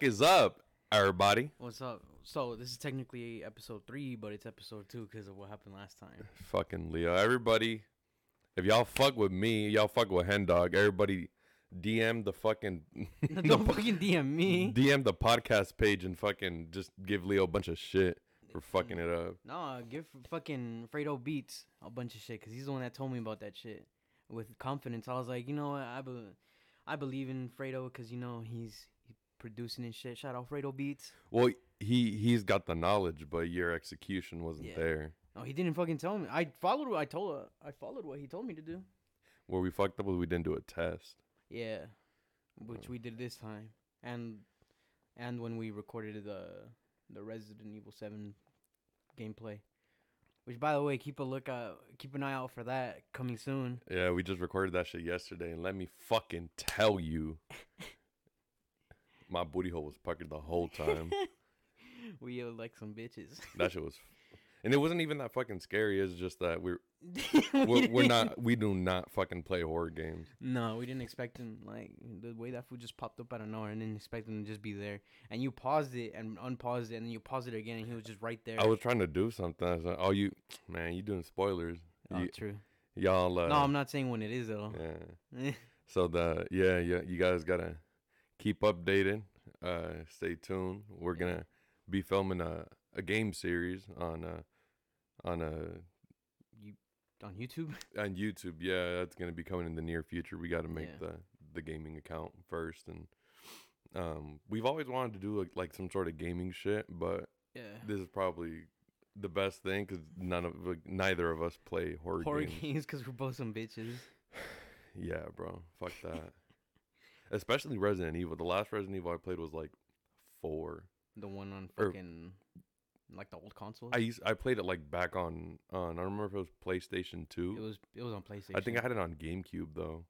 fuck is up, everybody? What's up? So this is technically episode three, but it's episode two because of what happened last time. Fucking Leo. Everybody, if y'all fuck with me, y'all fuck with Hen Dog. Everybody, DM the fucking Don't fucking DM me. DM the podcast page and fucking just give Leo a bunch of shit for fucking it up. No, give fucking Fredo Beats a bunch of shit because he's the one that told me about that shit with confidence. I was like, you know what, I be- I believe in Fredo because you know he's he producing and shit. Shout out Fredo Beats. Well, he he's got the knowledge, but your execution wasn't Yeah. there. No, he didn't fucking tell me. I followed what I told. Uh, I followed what he told me to do. Where we fucked up was we didn't do a test. Yeah, which Oh. we did this time, and and when we recorded the the Resident Evil Seven gameplay, which by the way, keep a look out, keep an eye out for that coming soon. Yeah, we just recorded that shit yesterday, and let me fucking tell you, my booty hole was puckered the whole time. we yelled like some bitches. that shit was, and it wasn't even that fucking scary. It's just that we're We we're, we're didn't- not we do not fucking play horror games. No, we didn't expect him. Like the way that food just popped up out of nowhere, and didn't expect him to just be there. And you paused it and unpaused it, and then you paused it again, and he was just right there. I was trying to do something. I was like, "Oh, you man, you doing spoilers? oh, you, true. y'all, uh, no, I'm not saying when it is though. Yeah. So the yeah yeah you guys gotta keep updated. Uh, stay tuned. We're gonna be filming a a game series on uh on a you on YouTube? on YouTube. Yeah, that's gonna be coming in the near future. We got to make Yeah. the the gaming account first, and um, we've always wanted to do like, like some sort of gaming shit, but Yeah. this is probably the best thing because none of like, neither of us play horror, horror games. games because we're both some bitches. Yeah, bro, fuck that. Especially Resident Evil. The last Resident Evil I played was like four. The one on Or- fucking like the old console. I used I played it like back on on I don't remember if it was PlayStation Two. it was it was on PlayStation. I think I had it on GameCube though.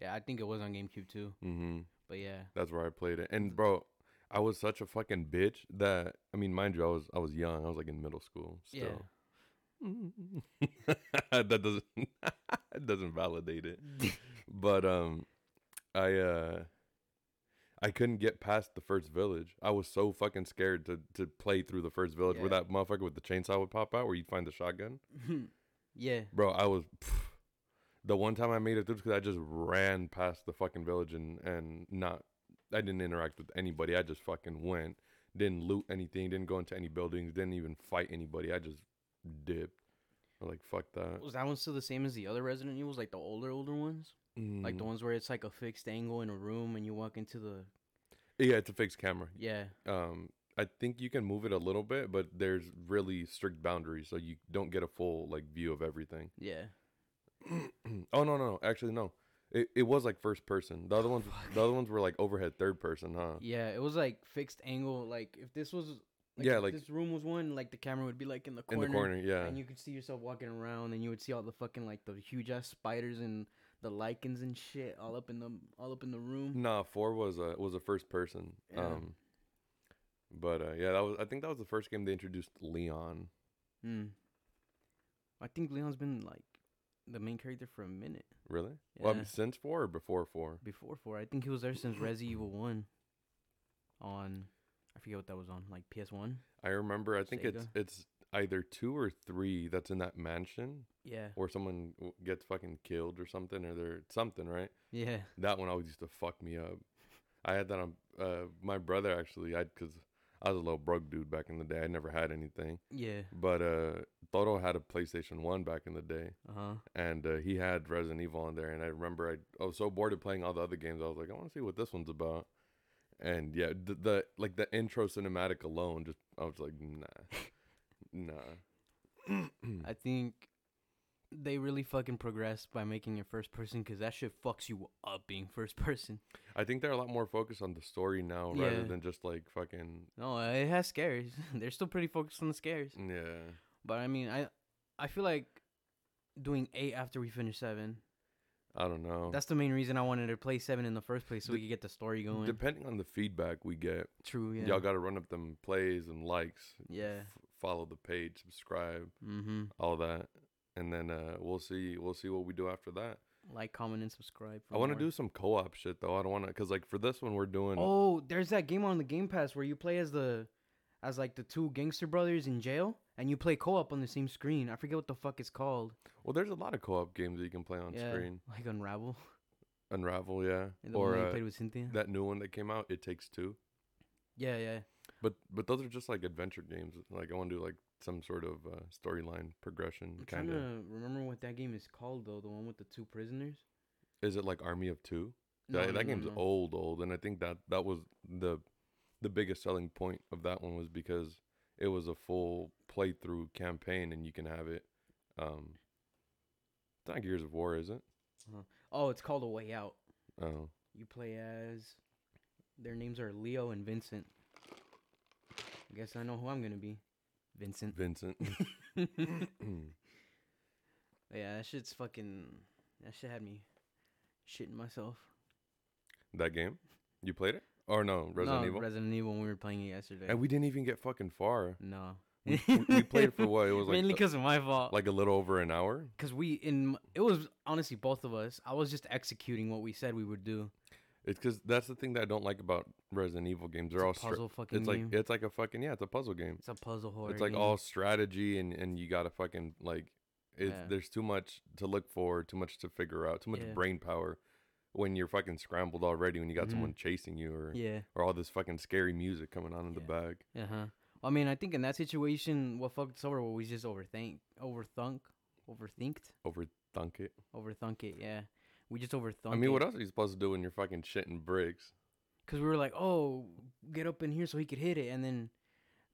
yeah, I think it was on GameCube too. hmm But yeah, That's where I played it. And bro, I was such a fucking bitch that I mean, mind you, I was I was young. I was like in middle school still. that doesn't that doesn't validate it. But um I uh I couldn't get past the first village. I was so fucking scared to to play through the first village where that motherfucker with the chainsaw would pop out where you'd find the shotgun. yeah. Bro, I was the one time I made it through because I just ran past the fucking village and and not I didn't interact with anybody. I just fucking went. Didn't loot anything, didn't go into any buildings, didn't even fight anybody. I just dipped. I'm like fuck that. Was that one still the same as the other Resident Evils, like the older older ones, like the Mm, ones where it's like a fixed angle in a room and you walk into the yeah, it's a fixed camera. yeah. Um, I think you can move it a little bit, but there's really strict boundaries, so you don't get a full like view of everything. Yeah. oh no, no, no, actually no. It it was like first person. The other ones, the other ones were like overhead third person, huh? Yeah, it was like fixed angle. Like if this was, like, Yeah, if like- this room was one, like the camera would be like in the corner, In the corner, yeah. and you could see yourself walking around, and you would see all the fucking like the huge ass spiders and the lickers and shit all up in the all up in the room. Nah, four was a was a first person. Yeah. Um, but uh, yeah, that was I think that was the first game they introduced Leon. Hmm. I think Leon's been like the main character for a minute Really? Well, I mean, since four or before four? before four. I think he was there since Resident Evil One. On, I forget what that was on, like PS One. I remember. I think it's it's either two or three that's in that mansion Yeah. Or someone gets fucking killed or something, or they're something, right? Yeah. That one always used to fuck me up. I had that on uh, my brother actually. I because I was a little broke dude back in the day. I never had anything, Yeah. but uh, Toto had a PlayStation One back in the day. Uh huh. and uh, he had Resident Evil on there. And I remember I, I was so bored of playing all the other games. I was like, I want to see what this one's about. And yeah, the, the like the intro cinematic alone, just I was like, nah, nah. I think they really fucking progressed by making it first person because that shit fucks you up being first person. I think they're a lot more focused on the story now rather than just like fucking No, it has scares. They're still pretty focused on the scares. yeah. But I mean, I I feel like doing eight after we finish seven. I don't know. That's the main reason I wanted to play seven in the first place, so we could get the story going. Depending on the feedback we get, True. Yeah. y'all got to run up them plays and likes. Yeah. f- follow the page, subscribe, mm-hmm. all that, and then uh, we'll see. We'll see what we do after that. Like, comment, and subscribe. for I want to do some co-op shit though. I don't want to cuz like for this one we're doing Oh, there's that game on the Game Pass where you play as the, as like the two gangster brothers in jail, and you play co-op on the same screen. I forget what the fuck it's called. Well, there's a lot of co-op games that you can play on yeah, screen. like Unravel. Unravel, yeah. Or one that you uh, played with Cynthia. that new one that came out, It Takes Two. yeah, yeah. But but those are just like adventure games. Like I want to do like some sort of uh, storyline progression I'm trying kind of. to remember what that game is called though. The one with the two prisoners. Is it like Army of Two? No, that no, that game's no. old, old, and I think that that was the the biggest selling point of that one was because it was a full playthrough campaign, and you can have it. Um, it's not Gears of War, is it? Oh, it's called A Way Out. Oh, You play as. Their names are Leo and Vincent. I guess I know who I'm gonna be. Vincent. Vincent. Yeah, that shit's fucking. That shit had me shitting myself. that game, you played it? Or no, Resident no, Evil. Resident Evil when we were playing it yesterday. and we didn't even get fucking far. no. We, we- played for what? It was like mainly because of my fault. like a little over an hour. Because we in it was honestly both of us. I was just executing what we said we would do. It's because that's the thing that I don't like about Resident Evil games. They're It's all a stra- puzzle fucking It's like game. it's like a fucking yeah, it's a puzzle game. It's a puzzle horror. it's like game. all strategy and and you gotta fucking like it's Yeah. there's too much to look for, too much to figure out, too much Yeah. brain power when you're fucking scrambled already when you got Mhm. someone chasing you or Yeah. or all this fucking scary music coming on in the Yeah. bag. Uh huh. I mean, I think in that situation, what fucked us over was we just overthink, overthunk, overthinked, Overthunk it. overthunk it. Yeah, we just overthunk. I mean, what else are you supposed to do when you're fucking shitting bricks? Cause we were like, oh, get up in here so he could hit it, and then,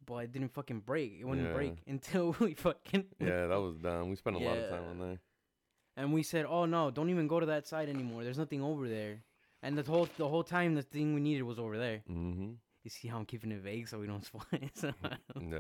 boy, it didn't fucking break. It wouldn't break until we fucking. Yeah, that was dumb. We spent a lot of time on Yeah. there. And we said, oh no, don't even go to that side anymore. There's nothing over there. And the whole the whole time, the thing we needed was over there. Mm-hmm. You see how I'm keeping it vague so we don't spoil it. Yeah.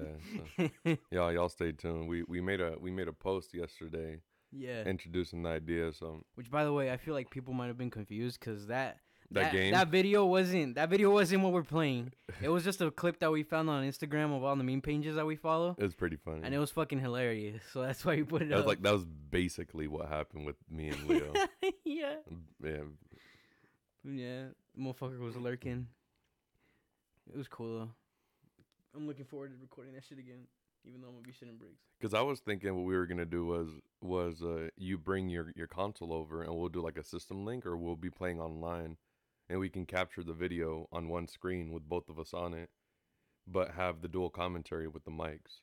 so- Y'all, y'all stay tuned. We we made a we made a post yesterday yeah. introducing the idea. So Which, by the way, I feel like people might have been confused because that That game? that video wasn't that video wasn't what we're playing. It was just a clip that we found on Instagram of all the meme pages that we follow, it was pretty funny. and it was fucking hilarious. So that's why we put it that was up. like that was basically what happened with me and Leo. yeah, yeah, yeah. Motherfucker was lurking. It was cool though. I'm looking forward to recording that shit again, even though I'm gonna be shitting bricks. because I was thinking what we were gonna do was was uh, you bring your your console over and we'll do like a system link or we'll be playing online, and we can capture the video on one screen with both of us on it, but have the dual commentary with the mics.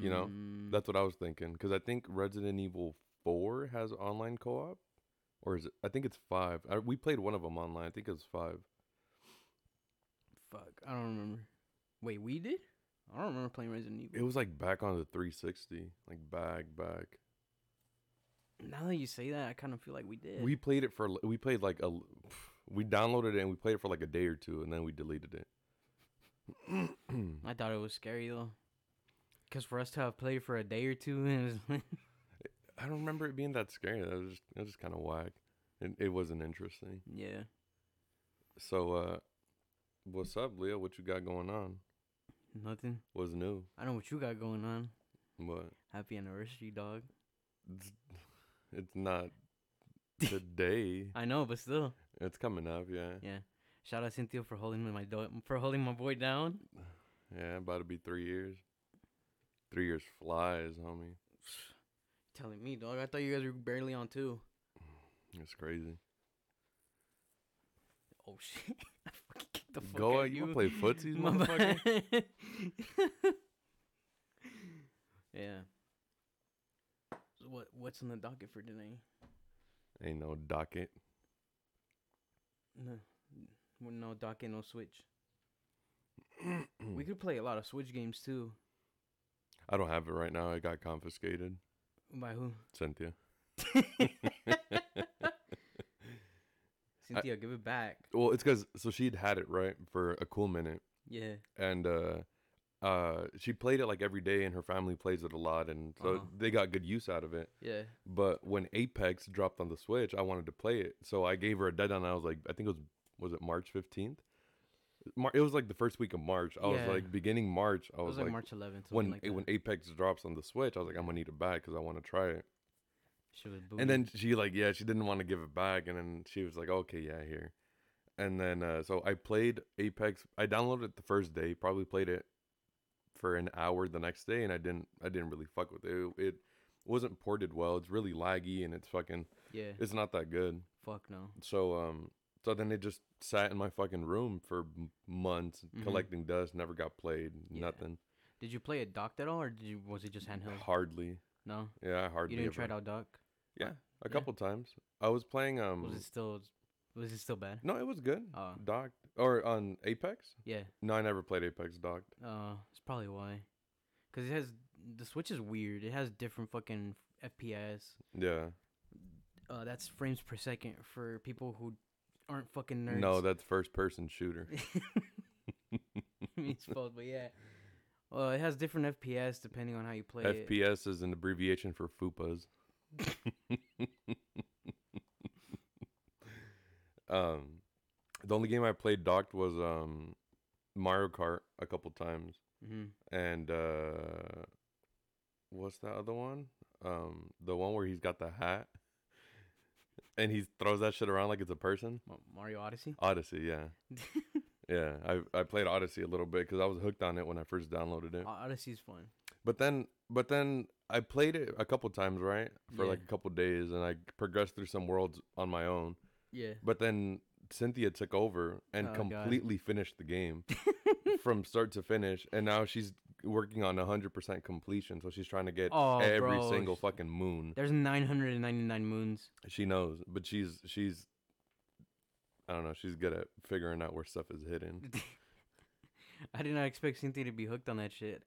You know, Mm, That's what I was thinking because I think Resident Evil Four has online co-op, or is it? I think it's five. I, we played one of them online. I think it was five. fuck. I don't remember. Wait, we did? I don't remember playing Resident Evil. It was like back on the 360, like back back. Now that you say that, I kind of feel like we did. We played it for we played like a we downloaded it and we played it for like a day or two and then we deleted it. I thought it was scary though, because for us to have played for a day or two, it was I don't remember it being that scary. That was just it was just kind of whack. It, it wasn't interesting. yeah. So uh, what's up, Leo? What you got going on? Nothing. What's new? I know what you got going on. What? Happy anniversary, dog. It's, it's not today. I know, but still, It's coming up, yeah. yeah. Shout out Cynthia for holding my do- for holding my boy down. Yeah, about to be three years. Three years flies, homie. Telling me, dog. I thought you guys were barely on two. It's crazy. Oh shit! I fucking the fuck Go out out, you you. play footsie, motherfucker? yeah. So what what's on the docket for today? Ain't no docket. No, no docket, no switch. we could play a lot of switch games too. I don't have it right now. I got confiscated. By who? Cynthia. Cynthia, give it back. Well, it's because so she'd had it right for a cool minute, Yeah. and uh, uh, she played it like every day, and her family plays it a lot, and so Uh-huh. they got good use out of it. Yeah. But when Apex dropped on the Switch, I wanted to play it, so I gave her a deadline. I was like, I think it was was it March fifteenth? Mar- it was like the first week of March. I was like beginning March. I was, was like, like, March 11th. when like when Apex drops on the Switch, I was like, I'm gonna need it back because I want to try it. Shit was And then she like yeah, she didn't want to give it back, and then she was like, okay, yeah, here. And then uh, so I played Apex. I downloaded it the first day, probably played it for an hour the next day, and I didn't I didn't really fuck with it. It, it wasn't ported well. It's really laggy, and it's fucking yeah, it's not that good. fuck no. So um, so then it just sat in my fucking room for months, Mhm. collecting dust. Never got played. Yeah. Nothing. Did you play it docked at all, or did you was it just handheld? Hardly. No, Yeah, hardly. you didn't try it out dock. Yeah, a Yeah. couple times. I was playing. Um, Was it still? Was it still bad? no, it was good. Oh. Docked or on Apex. Yeah. No, I never played Apex docked. Uh, it's probably why. Cause it has the Switch is weird. It has different fucking FPS. Yeah. Uh, that's frames per second for people who aren't fucking nerds. No, that's first person shooter. it's both, but yeah. Well, it has different FPS depending on how you play it. FPS is an abbreviation for FUPAs. um, the only game I played docked was um Mario Kart a couple times, hmm and uh, what's that other one? Um, the one where he's got the hat, and he throws that shit around like it's a person. Mario Odyssey. Odyssey, yeah, yeah. I I played Odyssey a little bit because I was hooked on it when I first downloaded it. Odyssey's fun. But then, but then I played it a couple times, right, for like a couple days, and I progressed through some worlds on my own. Yeah. But then Cynthia took over and Oh, God. completely finished the game from start to finish, and now she's working on hundred percent completion. So she's trying to get Oh, every bro, single fucking moon. There's 999 moons. She knows, but she's she's. I don't know. She's good at figuring out where stuff is hidden. I did not expect Cynthia to be hooked on that shit.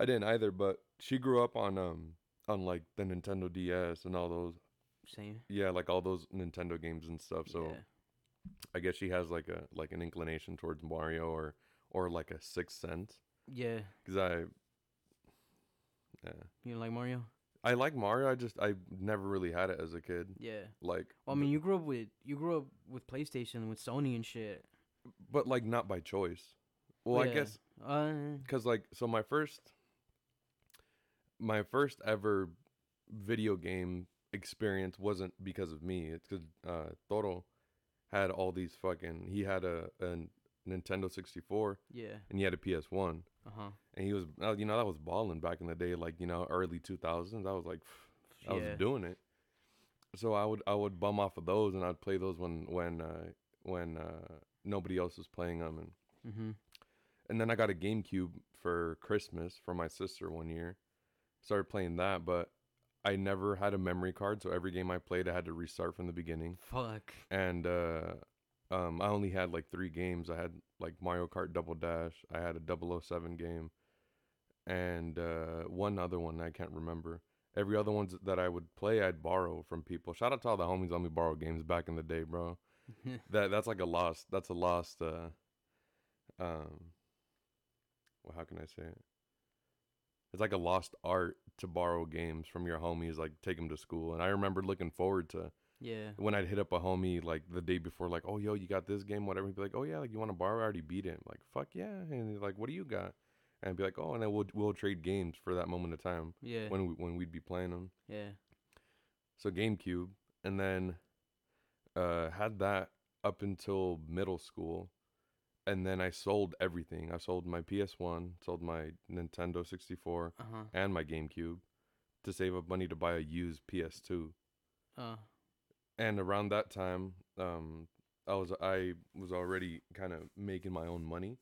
I didn't either, but she grew up on um on like the Nintendo DS and all those Same. yeah, like all those Nintendo games and stuff. So yeah. I guess she has like a like an inclination towards Mario or or like a sixth sense. Yeah. Cause I yeah You like Mario? I like Mario. I just I never really had it as a kid. Yeah. Like Well, I mean, you grew up with you grew up with PlayStation with Sony and shit. but like not by choice. Well, I Yeah. guess Uh, because like so my first my first ever video game experience wasn't because of me it's because uh toro had all these fucking he had a, a nintendo 64 yeah. and he had a ps1 Uh huh. and he was uh, you know that was balling back in the day like you know early 2000s i was like i was Yeah. doing it so i would i would bum off of those and i'd play those when when uh when uh nobody else was playing them and Mhm. and then I got a GameCube for Christmas for my sister one year. Started playing that, but I never had a memory card, so every game I played, I had to restart from the beginning. Fuck. And uh, um, I only had like three games. I had like Mario Kart Double Dash. I had a 007 game, and uh, one other one I can't remember. Every other ones that I would play, I'd borrow from people. Shout out to all the homies on me borrow games back in the day, bro that that's like a lost that's a lost uh um well how can i say it it's like a lost art to borrow games from your homies like take them to school and i remember looking forward to yeah. when i'd hit up a homie like the day before like oh yo you got this game whatever he'd be like oh yeah like you want to borrow i already beat it I'm like fuck yeah and he's like what do you got and I'd be like oh and then we'll we'll trade games for that moment of time Yeah. when we when we'd be playing them yeah. so GameCube, and then uh, had that up until middle school, and then I sold everything. I sold my PS1, sold my Nintendo 64, Uh huh. and my GameCube to save up money to buy a used PS2. Uh. And around that time, um, I was I was already kind of making my own money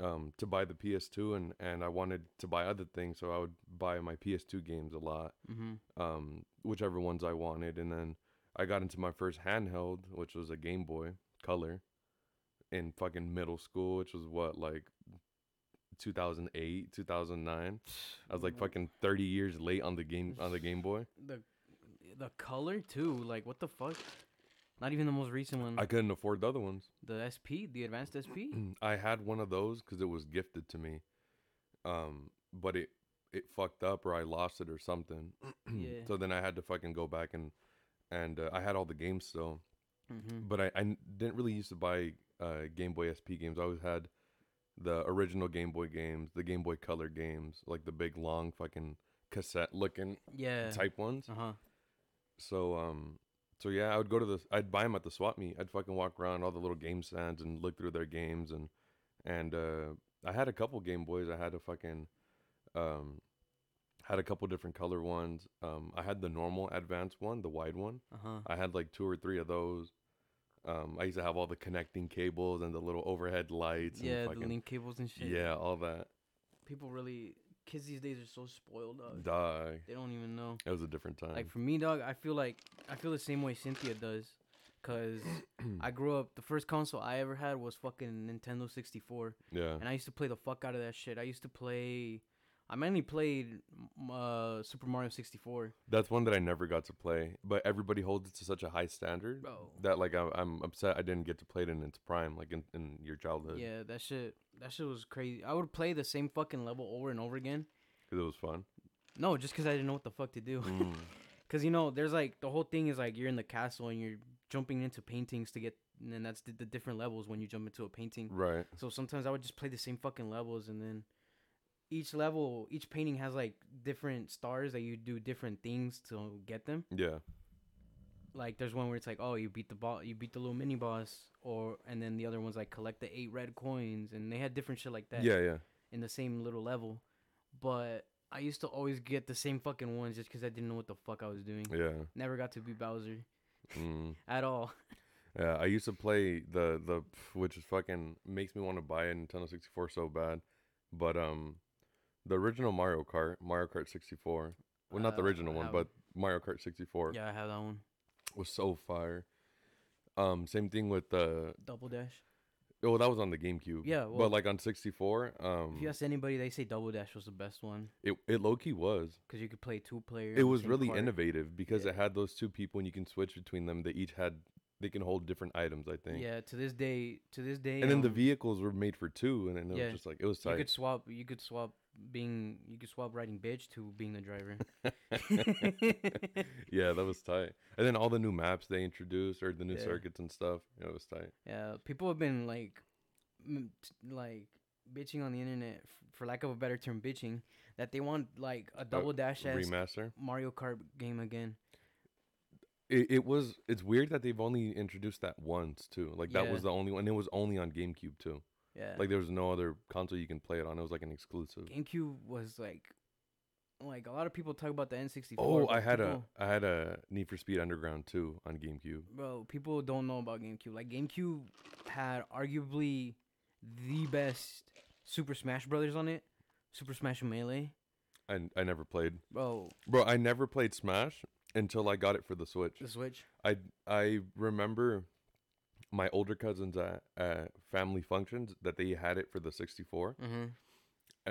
um, to buy the PS2, and and I wanted to buy other things, so I would buy my PS2 games a lot Mhm. um, whichever ones I wanted, and then I got into my first handheld, which was a Game Boy Color, in fucking middle school, which was what like 2008, 2009. I was like fucking 30 years late on the game on the Game Boy. the the color too. Like what the fuck? Not even the most recent one. I couldn't afford the other ones. the SP, the advanced SP. I had one of those because it was gifted to me, um, but it it fucked up or I lost it or something. Yeah. So then I had to fucking go back and and uh, I had all the games still. Mm-hmm. but I, I didn't really used to buy uh, Game Boy SP games. I always had the original Game Boy games, the Game Boy Color games, like the big long fucking cassette looking Yeah. type ones. Uh huh. So um, so yeah, I would go to the. I'd buy them at the swap meet. I'd fucking walk around all the little game stands and look through their games and and uh, I had a couple Game Boys. I had a fucking um, had a couple different color ones. Um, I had the normal advanced one, the wide one. Uh huh. I had like two or three of those. Um, I used to have all the connecting cables and the little overhead lights. Yeah, and the link cables and shit. yeah, all that. People really, kids these days are so spoiled, dog. Die. They don't even know. It was a different time. Like for me, dog, I feel like I feel the same way Cynthia does, cause I grew up. The first console I ever had was fucking Nintendo 64, yeah. and I used to play the fuck out of that shit. I used to play. I mainly played m- uh, Super Mario 64. That's one that I never got to play, but everybody holds it to such a high standard Bro. that like I, I'm upset I didn't get to play it in its prime, like in, in your childhood, Yeah, that shit. That shit was crazy. I would play the same fucking level over and over again. because it was fun. No, just because I didn't know what the fuck to do. Mm. Because you know, there's like the whole thing is like you're in the castle and you're jumping into paintings to get, and that's the, the different levels when you jump into a painting. right. So sometimes I would just play the same fucking levels, and then each level, each painting has like different stars that you do different things to get them. Yeah. Like there's one where it's like, oh, you beat the boss, you beat the little mini boss, or and then the other one's like collect the eight red coins, and they had different shit like that Yeah. Yeah. in the same little level. But I used to always get the same fucking ones just because I didn't know what the fuck I was doing. Yeah. Never got to be Bowser Mm. at all. Yeah, I used to play the the which is fucking makes me want to buy a Nintendo 64 so bad, but um, the original Mario Kart, Mario Kart 64, well not the Uh, original one, but Mario Kart 64 Yeah, I have that one. was so fire. Um, same thing with the Double Dash. oh that was on the GameCube. Yeah, well- but like on 64, um, If you ask anybody, they say Double Dash was the best one it it low key was. because you could play two players. It was really innovative because it had those two people and you can switch between them. They each had they can hold different items, I think. Yeah, to this day, to this day. And then the um, vehicles were made for two, and then it Yeah. was just like it was tight. You tight. could swap. You could swap being. You could swap riding bitch to being the driver. yeah, that was tight. And then all the new maps they introduced or the new Yeah. circuits and stuff. Yeah, it was tight. Yeah, people have been like, like bitching on the internet, for lack of a better term, bitching that they want like a double dash as Remaster. Mario Kart game again. It, it was. It's weird that they've only introduced that once too. Like that Yeah. was the only one. It was only on GameCube too. Yeah, Like there was no other console you can play it on. It was like an exclusive. GameCube was like, like a lot of people talk about the N64. Oh, I had people, a I had a Need for Speed Underground too on GameCube. bro. People don't know about GameCube. Like GameCube had arguably the best Super Smash Brothers on it. Super Smash Melee, I I never played. bro. Bro, I never played Smash until I got it for the Switch. The Switch. I I remember my older cousins at, at family functions that they had it for the 64 Mm-hmm.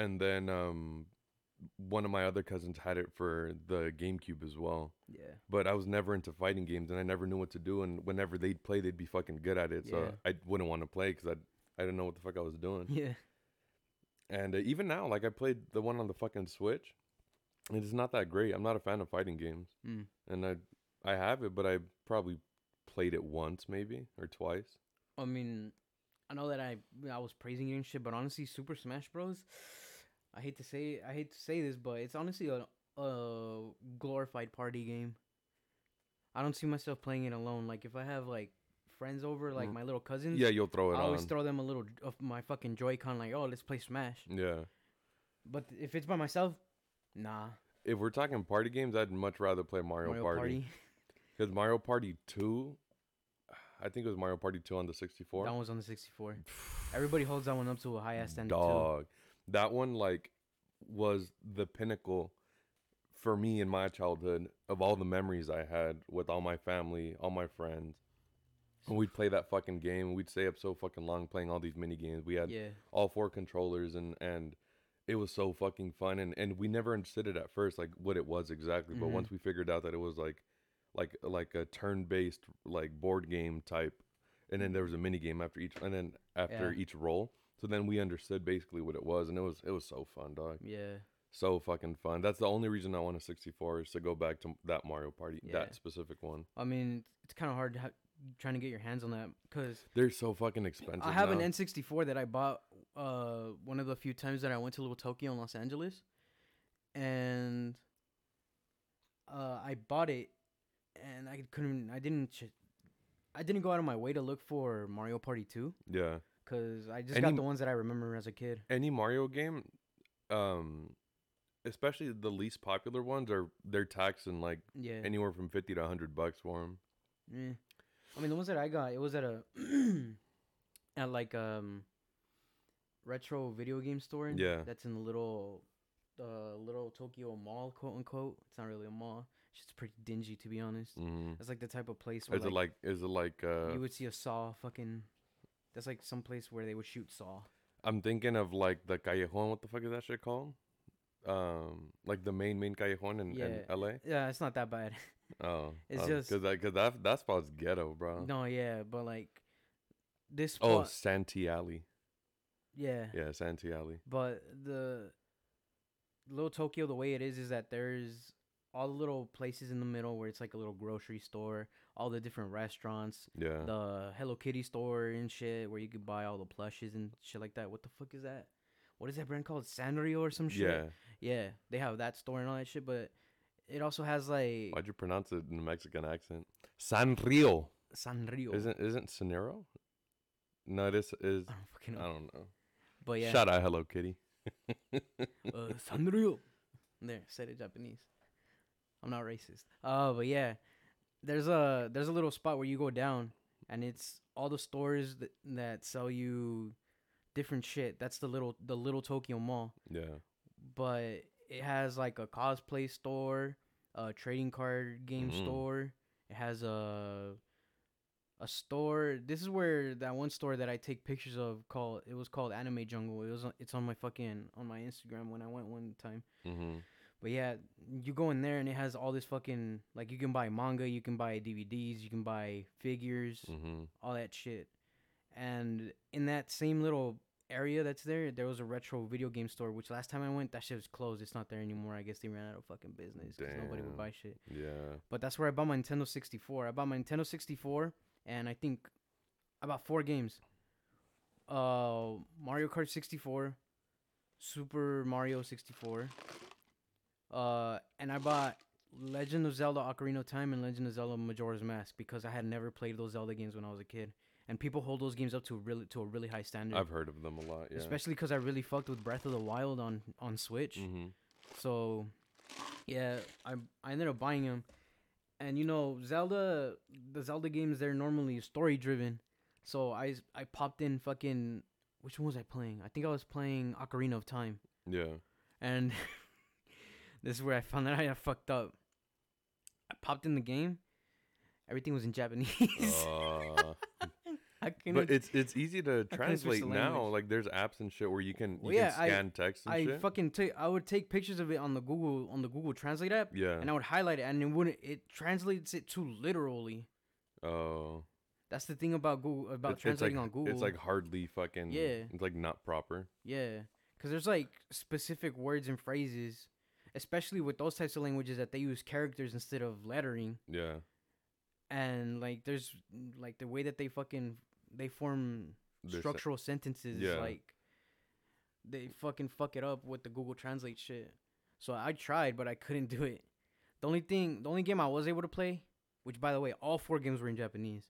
and then um one of my other cousins had it for the GameCube as well. Yeah. But I was never into fighting games and I never knew what to do and whenever they'd play they'd be fucking good at it. So Yeah. I wouldn't want to play cuz I I didn't know what the fuck I was doing. Yeah. And uh, even now like I played the one on the fucking Switch. It is not that great. I'm not a fan of fighting games. Mm. And I I have it but I probably played it once maybe or twice. I mean, I know that I I was praising it and shit, but honestly, Super Smash Bros. I hate to say I hate to say this, but it's honestly a a glorified party game. I don't see myself playing it alone. Like if I have like friends over, like Mm. my little cousins, Yeah, you'll throw it I always on. throw them a little of my fucking Joy-Con. Like, oh, let's play Smash. yeah. But if it's by myself, nah. If we're talking party games, I'd much rather play Mario, Mario Party. Party. Because Mario Party 2, I think it was Mario Party 2 on the 64. That one was on the 64. Everybody holds that one up to a high ass standard too. Dog. That one, like, was the pinnacle for me in my childhood of all the memories I had with all my family, all my friends. And we'd play that fucking game. We'd stay up so fucking long playing all these mini games. We had Yeah. all four controllers and and it was so fucking fun and and we never understood it at first like what it was exactly but Mhm. once we figured out that it was like like like a turn-based like board game type and then there was a mini game after each and then after Yeah. each roll so then we understood basically what it was and it was it was so fun dog Yeah. so fucking fun that's the only reason i want a 64 is to go back to that mario party Yeah. that specific one I mean, it's kind of hard to ha- trying to get your hands on that because they're so fucking expensive I have an. N64 that I bought uh one of the few times that I went to Little Tokyo in Los Angeles, and uh, I bought it, and I couldn't. I didn't. Ch- I didn't go out of my way to look for Mario Party 2 Yeah. because I just Any- got the ones that I remember as a kid. Any Mario game, um, especially the least popular ones, are they're taxing like Yeah. anywhere from fifty to hundred bucks for them. Yeah. I mean, the ones that I got, it was at a at like um retro video game store. Yeah. That's in the little uh little Tokyo mall, quote unquote. It's not really a mall. It's pretty dingy, to be honest. Mm-hmm. That's like the type of place where Is it like? Is it like? Uh, you would see a saw fucking. That's like some place where they would shoot saw. I'm thinking of like the callejon. What the fuck is that shit called? Um, like the main main callejon in, in L.A. Yeah, it's not that bad. Oh, It's oh, just- cause that cause that that spot's ghetto, bro. no, yeah, but like this oh, spot, Santee Alley. yeah. Yeah, Santee Alley. But the little Tokyo, the way it is, is that there's all the little places in the middle where it's like a little grocery store, all the different restaurants, Yeah. the Hello Kitty store and shit, where you could buy all the plushes and shit like that. What the fuck is that? What is that brand called? Sanrio or some shit? yeah. Yeah, they have that store and all that shit, but it also has like Why'd you pronounce it in a Mexican accent? Sanrio. Sanrio. Isn't isn't Sonero? No, it is is I don't fucking I know. don't know. But yeah, Shout out Hello Kitty. uh, Sanrio. There, said it Japanese. I'm not racist. Uh, but yeah, there's a there's a little spot where you go down, and it's all the stores that that sell you different shit. That's the little the little Tokyo Mall. Yeah. But it has like a cosplay store, a trading card game Mhm. store. It has a a store. This is where that one store that I take pictures of called it was called Anime Jungle. It was it's on my fucking on my Instagram when I went one time. Mm-hmm. But yeah, you go in there and it has all this fucking like you can buy manga, you can buy DVDs, you can buy figures, Mm-hmm. all that shit. And in that same little area that's there, there was a retro video game store. Which last time I went, that shit was closed. It's not there anymore. I guess they ran out of fucking business because nobody would buy shit. Yeah. But that's where I bought my Nintendo 64. I bought my Nintendo 64, and I think I bought four games. Uh, Mario Kart 64, Super Mario 64. Uh, and I bought Legend of Zelda: Ocarina of Time and Legend of Zelda: Majora's Mask because I had never played those Zelda games when I was a kid, and people hold those games up to a really to a really high standard. I've heard of them a lot. Yeah. Especially because I really fucked with Breath of the Wild on on Switch. Mm-hmm. So, yeah, I I ended up buying them, and you know Zelda, the Zelda games they're normally story driven, so I I popped in fucking which one was I playing? I think I was playing Ocarina of Time, Yeah. and this is where I found out I fucked up. I popped in the game, everything was in Japanese. Uh, I but it's it's easy to translate now. Like there's apps and shit where you can you Well, yeah, can I- scan text and I shit. fucking take. I would take pictures of it on the Google on the Google Translate app, yeah. and I would highlight it, and it wouldn't. It translates it too literally. Oh. That's the thing about Google about It's- it's like, translating on Google. It's like hardly fucking. Yeah. It's like not proper. yeah, because there's like specific words and phrases, especially with those types of languages that they use characters instead of lettering, Yeah. and like there's like the way that they fucking they form structural sentences Yeah. like they fucking fuck it up with the Google Translate shit. So I tried, but I couldn't do it. The only thing, the only game I was able to play, which by the way, all four games were in Japanese.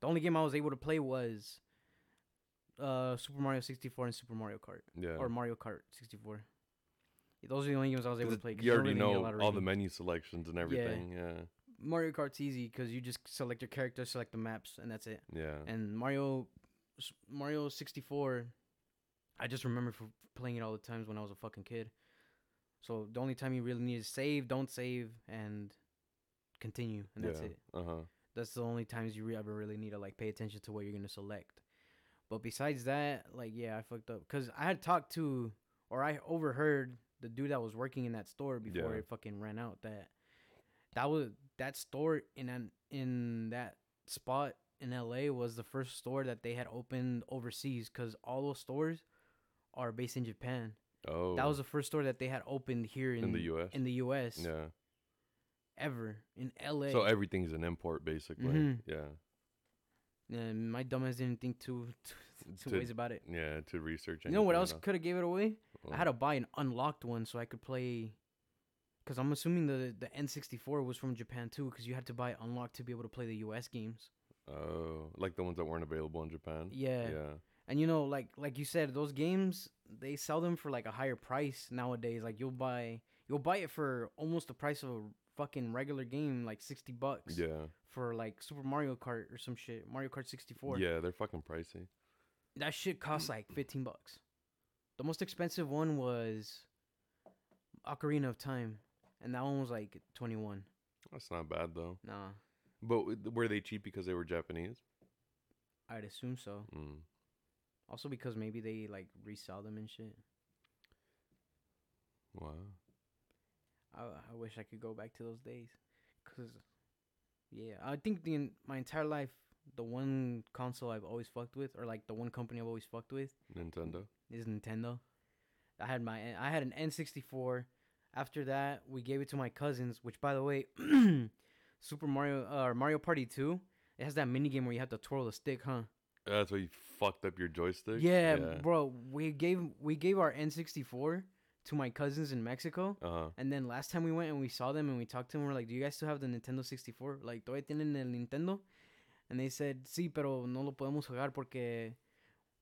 The only game I was able to play was uh Super Mario 64 and Super Mario Kart Yeah. or Mario Kart 64. Those are the only games I was able to play. you already really need a know all the menu selections and everything. Yeah. Mario Kart's easy because you just select your character, select the maps, and that's it. Yeah. And Mario, Mario 64, I just remember for playing it all the times when I was a fucking kid. So the only time you really need to save, don't save, and continue, and that's yeah. it. Uh huh. That's the only times you re- ever really need to like pay attention to what you're gonna select. But besides that, like yeah, I fucked up because I had talked to or I overheard the dude that was working in that store before Yeah. it fucking ran out that that was that store in an in that spot in LA was the first store that they had opened overseas because all those stores are based in Japan. Oh. That was the first store that they had opened here in, in the U.S. in the US yeah. ever in LA. So everything's an import basically. Mhm. Yeah. And my dumbass didn't think two two, two To- ways about it. Yeah. To research. You know what else could have gave it away? I had to buy an unlocked one so I could play Cause I'm assuming the the N64 was from Japan too, cause you had to buy it unlocked to be able to play the U.S. games. Oh, like the ones that weren't available in Japan. Yeah. Yeah. And you know, like like you said, those games they sell them for like a higher price nowadays. Like you'll buy you'll buy it for almost the price of a fucking regular game, like sixty bucks Yeah. for like Super Mario Kart or some shit, Mario Kart sixty four. Yeah, they're fucking pricey. That shit costs like fifteen bucks. The most expensive one was Ocarina of Time, and that one was like twenty one. That's not bad though. Nah, But were they cheap because they were Japanese? I'd assume so. Mm. Also because maybe they like resell them and shit. Wow. I I wish I could go back to those days, cause yeah, I think the my entire life the one console I've always fucked with, or like the one company I've always fucked with, Nintendo. is Nintendo. I had my I had an N64. After that, we gave it to my cousins. Which, by the way, Super Mario uh, or Mario Party Two, it has that mini game where you have to twirl the stick, huh? That's why you fucked up your joystick. Yeah, bro. We gave we gave our N64 to my cousins in Mexico. Uh huh. And then last time we went and we saw them and we talked to them, we're like, "Do you guys still have the Nintendo 64? Like, todavía tienen el Nintendo?" And they said, "Sí, pero no lo podemos jugar porque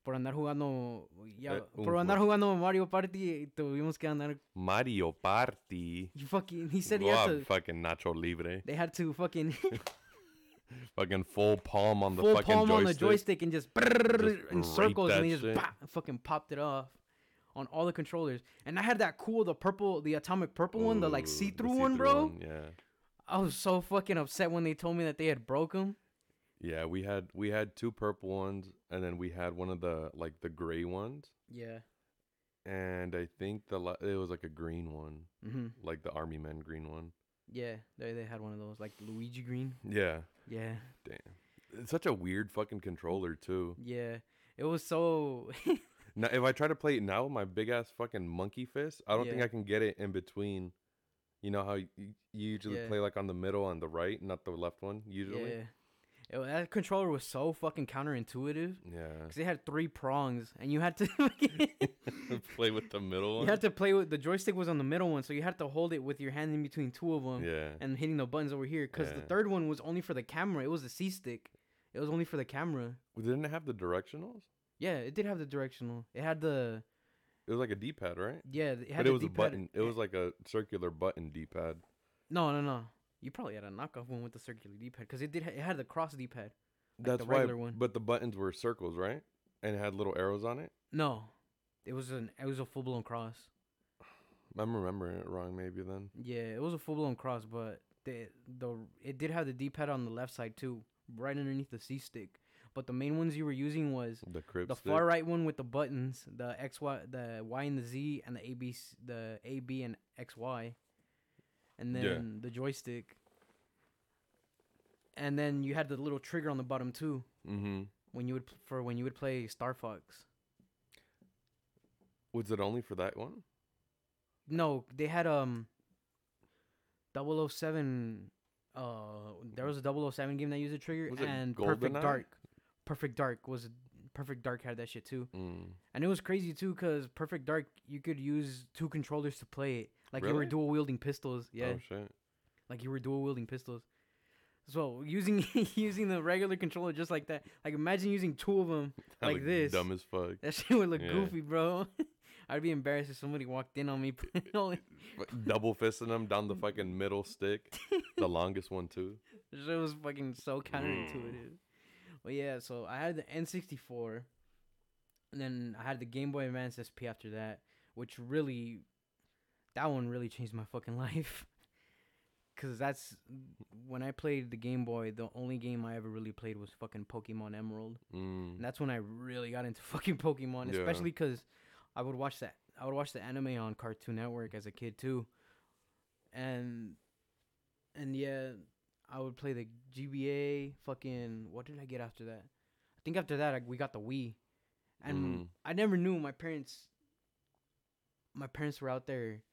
por andar jugando ya, un por andar jugando Mario Party tuvimos que andar Mario Party. you fucking he said he had to fucking Nacho Libre. they had to fucking Fucking full palm on the full fucking palm joystick. on the joystick and just, brrrr in circles and he just bah, fucking popped it off on all the controllers. And I had that cool the purple the atomic purple one, the like see-through one, bro. one, Yeah. I was so fucking upset when they told me that they had broke them. Yeah, we had we had two purple ones, and then we had one of the like the gray ones, Yeah. and I think the it was like a green one, Mhm. like the army men green one. Yeah, they they had one of those like Luigi Green. Yeah, Yeah, Damn. it's such a weird fucking controller too. yeah. It was so. Now, if I try to play it now with my big ass fucking monkey fist, I don't think I can get it in between. You know how you, you usually Yeah. play like on the middle and the right, not the left one. Usually, yeah. That controller was so fucking counterintuitive yeah. because it had three prongs and you had to. play with the middle one. you had to play with the joystick was on the middle one, so you had to hold it with your hand in between two of them yeah. and hitting the buttons over here. Because the Yeah. third one was only for the camera. It was a C stick. It was only for the camera. Didn't it have the directionals? Yeah, it did have the directional. It had the It was like a D-pad, right? yeah. It had but the it was a D-pad. button. It was like a circular button D-pad. No, no, no. You probably had a knockoff one with the circular D-pad because it did. Ha- it had the cross D-pad. That's the why. regular one. But the buttons were circles, right? And it had little arrows on it. No, it was an. It was a full blown cross. I'm remembering it wrong, maybe then. Yeah, it was a full blown cross, but the the it did have the D-pad on the left side too, right underneath the C stick. But the main ones you were using was The the far right one with the buttons, the X Y, the Y and the Z, and the A B, the A B and X Y, and then Yeah. the joystick. And then you had the little trigger on the bottom too. Mm-hmm. when you would for when you would play Star Fox. Was it only for that one? No, they had um 007 uh there was a 007 game that used a trigger and Perfect GoldenEye? Dark. Perfect Dark was Perfect Dark had that shit too. Mm. And it was crazy too cuz Perfect Dark you could use two controllers to play it. Like you were dual wielding pistols. Yeah. Oh shit. Like you were dual wielding pistols. So using using the regular controller just like that. Like imagine using two of them That Like this. Dumb as fuck. That shit would look Yeah. goofy, bro. I'd be embarrassed if somebody walked in on me. Double fisting them down the fucking middle stick, the longest one too. Shit was fucking so counterintuitive. But yeah, so I had the N64, and then I had the Game Boy Advance SP after that, which really, that one really changed my fucking life. Cause that's when I played the Game Boy. The only game I ever really played was fucking Pokemon Emerald. Mm. And that's when I really got into fucking Pokemon, Yeah. especially because I would watch that. I would watch the anime on Cartoon Network as a kid too, and and yeah, I would play the GBA. Fucking what did I get after that? I think after that I, we got the Wii, and Mhm. I never knew my parents. My parents were out there,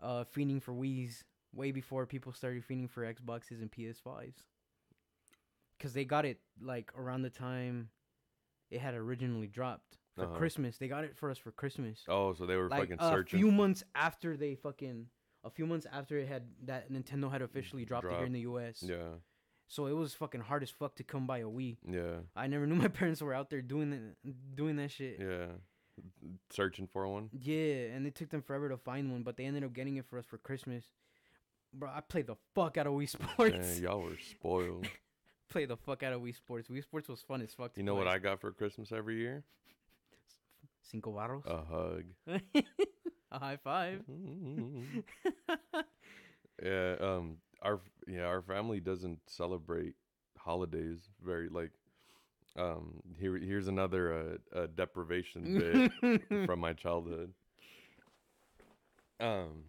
uh, fiending for Wii's way before people started fiending for Xboxes and PS5s. Cause they got it like around the time it had originally dropped for Uh-huh. Christmas. They got it for us for Christmas. Oh, so they were like fucking a few months after they fucking a few months after it had that Nintendo had officially dropped it here in the U.S. Yeah. So it was fucking hard as fuck to come by a Wii. Yeah. I never knew my parents were out there doing that, doing that shit. Yeah. Searching for one. Yeah, and it took them forever to find one, but they ended up getting it for us for Christmas. Bro, I played the fuck out of Wii Sports. Man, y'all were spoiled. Play the fuck out of Wii Sports. Wii Sports was fun as fuck. To You know what. I got for Christmas every year? Cinco barros. A hug. a high five. yeah. Um. Our yeah. Our family doesn't celebrate holidays very like. Um. Here. Here's another uh, uh deprivation bit from my childhood. Um.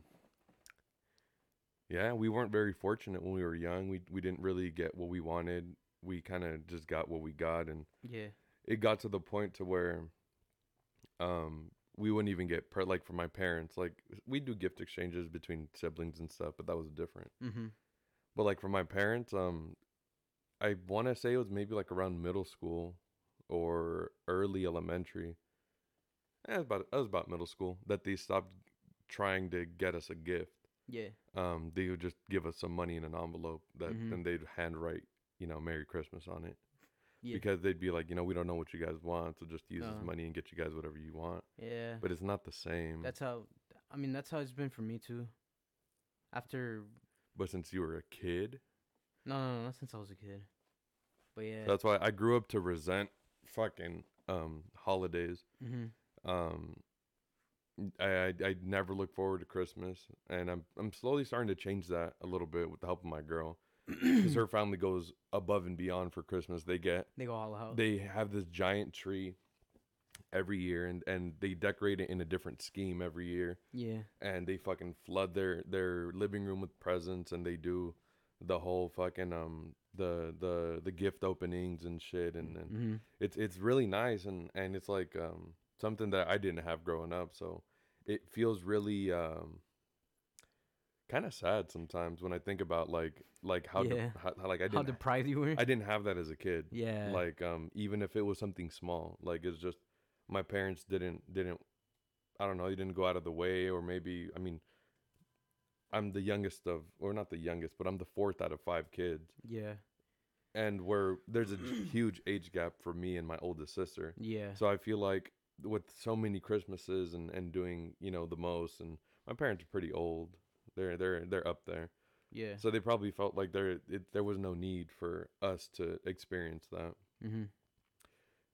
Yeah, we weren't very fortunate when we were young. We we didn't really get what we wanted. We kind of just got what we got, and yeah. it got to the point to where um we wouldn't even get per- like for my parents like we do gift exchanges between siblings and stuff but that was different Mm-hmm. but like for my parents um i want to say it was maybe like around middle school or early elementary eh, it was about it was about middle school that they stopped trying to get us a gift Yeah. um they would just give us some money in an envelope that Mhm. then they'd handwrite you know merry christmas on it Yeah. because they'd be like, you know, we don't know what you guys want, so just use this money and get you guys whatever you want. yeah. But it's not the same. That's how. I mean, that's how it's been for me too. After but since you were a kid, no, no, no, not since I was a kid. But yeah. that's why I grew up to resent fucking um holidays. mm-hmm. Um, I, I I never look forward to Christmas, and I'm I'm slowly starting to change that a little bit with the help of my girl, because her family goes above and beyond for Christmas. They get they go all out. they have this giant tree every year, and and they decorate it in a different scheme every year. yeah. and they fucking flood their their living room with presents and they do the whole fucking um the the the gift openings and shit and, and Mm-hmm. it's it's really nice and and it's like um something that I didn't have growing up so it feels really um kind of sad sometimes when I think about like like how, de- how, how like I didn't how deprived you were. I didn't have that as a kid yeah. like um even if it was something small like it's just my parents didn't didn't i don't know they didn't go out of the way or maybe i mean i'm the youngest of or not the youngest but i'm the fourth out of five kids yeah. and where there's a huge age gap for me and my oldest sister Yeah. so i feel like with so many christmases and and doing you know the most and my parents are pretty old they're they're they're up there Yeah. so they probably felt like there it, there was no need for us to experience that mm-hmm.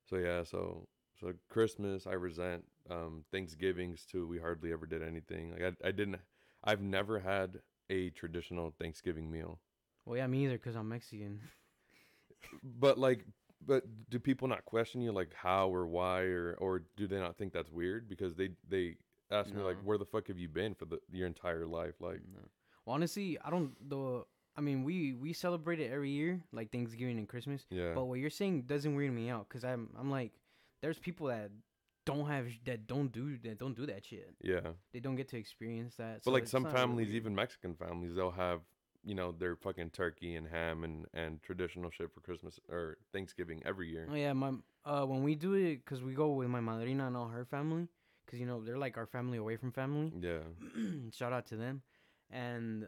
So yeah, so so Christmas I resent. Um, Thanksgivings too. We hardly ever did anything. Like I I didn't. I've never had a traditional Thanksgiving meal. Well, yeah, me either, cause I'm Mexican. But like, but do people not question you like how or why or or do they not think that's weird because they they ask me like where the fuck have you been for the your entire life like No. Well, honestly, I don't. The I mean, we we celebrate it every year, like Thanksgiving and Christmas. yeah But what you're saying doesn't weird me out, cause I'm I'm like, there's people that don't have that don't do that don't do that shit. yeah. They don't get to experience that. But like some not really families, even Mexican families, they'll have you know their fucking turkey and ham and and traditional shit for Christmas or Thanksgiving every year. Oh yeah, my uh when we do it, cause we go with my madrina and all her family, cause you know they're like our family away from family. Yeah. Shout out to them, and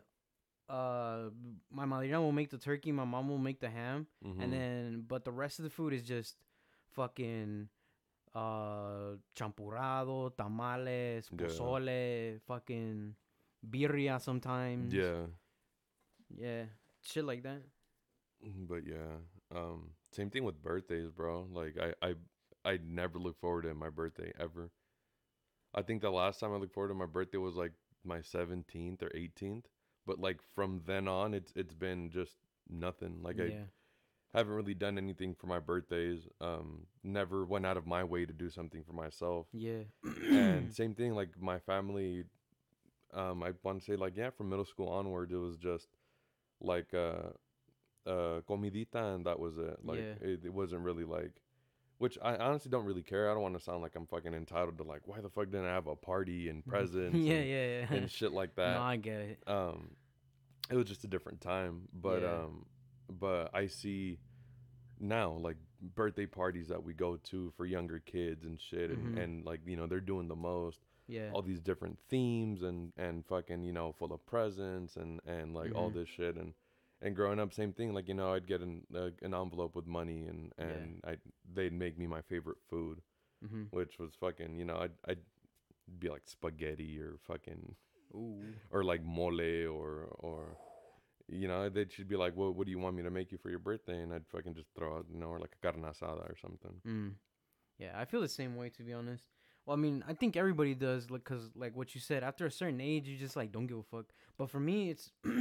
uh my madrina will make the turkey, my mom will make the ham, Mhm. and then but the rest of the food is just fucking uh champurrado, tamales, Yeah. pozole, fucking birria sometimes. Yeah. Yeah. Shit like that. But yeah, um, same thing with birthdays, bro. Like I, I, I never look forward to my birthday ever. I think the last time I looked forward to my birthday was like my seventeenth or eighteenth. But like from then on, it's it's been just nothing. Like yeah. I haven't really done anything for my birthdays. Um, never went out of my way to do something for myself. Yeah. and same thing, like my family. Um, I want to say like yeah, from middle school onward, it was just like uh, uh, comidita, and that was it. Like Yeah. it, it wasn't really like, which I honestly don't really care. I don't want to sound like I'm fucking entitled to like why the fuck didn't I have a party and presents yeah, and, yeah, yeah. and shit like that. no, I get it. um, it was just a different time, but Yeah. um, but I see now like birthday parties that we go to for younger kids and shit, and, Mhm. and like you know they're doing the most. Yeah. all these different themes and and fucking you know full of presents and and like all Mhm. this shit and and growing up same thing like you know I'd get an uh, an envelope with money and and I they'd make me my favorite food Mm-hmm. which was fucking you know I'd I'd be like spaghetti or fucking Ooh. or like mole or or you know they should be like well what do you want me to make you for your birthday and I'd fucking just throw out you know or like a carne asada or something Mm. Yeah, I feel the same way to be honest. Well, I mean, I think everybody does, like, cause like what you said, after a certain age, you just like don't give a fuck. But for me, it's but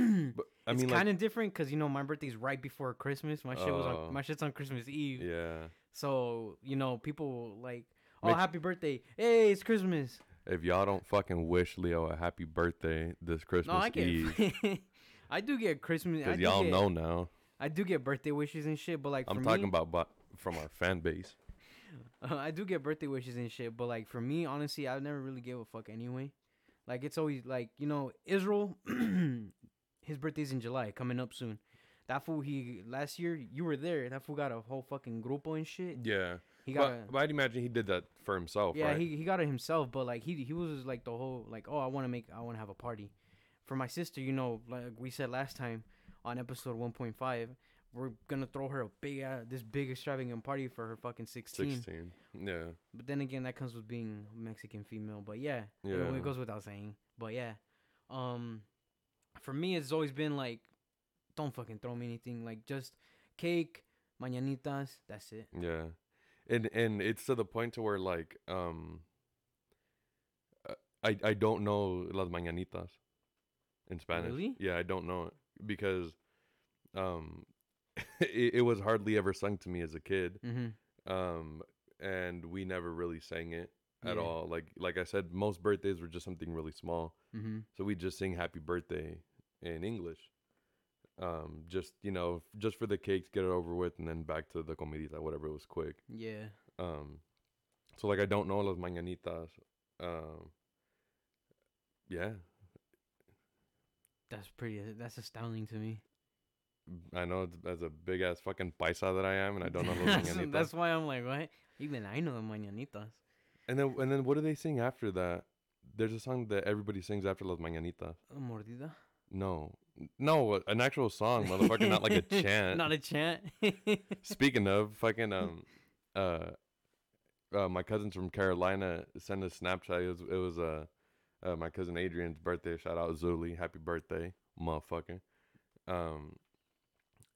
I it's mean kind like of different, cause you know my birthday's right before Christmas. My shit was Oh. on my shit's on Christmas Eve. yeah So you know, people like, oh, Make- happy birthday! Hey, it's Christmas. if y'all don't fucking wish Leo a happy birthday this Christmas No, I get. Eve I do get Christmas. I because do y'all get- know now I do get birthday wishes and shit, but like I'm talking me, about but from our fan base Uh, I do get birthday wishes and shit, but like for me, honestly, I never really gave a fuck anyway. Like it's always like you know Israel, his birthday's in July, coming up soon. That fool, he last year you were there. That fool got a whole fucking grupo and shit. yeah He got, but, a, but I'd imagine he did that for himself yeah, right he he got it himself. But like he he was like the whole like oh I want to make I want to have a party for my sister. You know, like we said last time on episode one point five, we're gonna throw her a big uh, this big extravagant party for her fucking sixteen. 16 yeah But then again, that comes with being Mexican female. But yeah, it- Yeah. it, goes without saying. But yeah, um, for me, it's always been like, don't fucking throw me anything. Like just cake, mañanitas. That's it. Yeah, and and it's to the point to where like um, I I don't know las mañanitas in Spanish. Really? Yeah, I don't know it because um, it, it was hardly ever sung to me as a kid. Mm-hmm. Um, and we never really sang it at Yeah. all. Like like I said, most birthdays were just something really small. Mm-hmm. So we just sing happy birthday in English. Um, just you know, just for the cakes, get it over with, and then back to the comidita, whatever. It was quick. Yeah. Um, so like I don't know las mañanitas. Um, yeah, That's pretty. That's astounding to me. I know it's, as a big ass fucking paisa that I am, and I don't know that's, mañanitas. that's why I'm like, what? Even I know the mañanitas. and then and then what do they sing after that? There's a song that everybody sings after las mañanitas. Mordida. No, no, an actual song, motherfucker, not like a chant. Not a chant. Speaking of fucking um uh uh my cousins from Carolina sent a Snapchat. It was it was uh, uh my cousin Adrian's birthday. Shout out Zuli, happy birthday, motherfucker. Um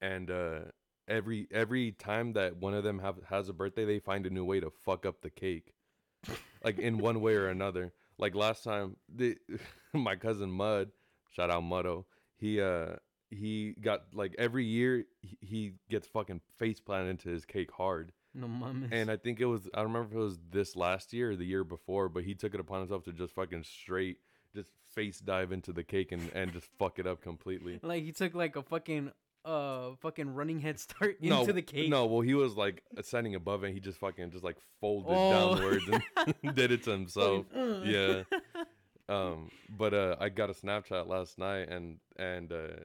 and uh every every time that one of them have has a birthday, they find a new way to fuck up the cake. like in one way or another. Like last time the my cousin Mud, shout out Muddo, he uh he got like every year he, he gets fucking face planted into his cake hard. no mames. And I think it was I don't remember if it was this last year or the year before, but he took it upon himself to just fucking straight just face dive into the cake and, and just fuck it up completely. like he took like a fucking uh fucking running head start no, into the cake. No, well he was like ascending above it, he just fucking just like folded Oh. downwards and did it to himself. Uh. yeah. Um, but uh, I got a Snapchat last night, and and uh,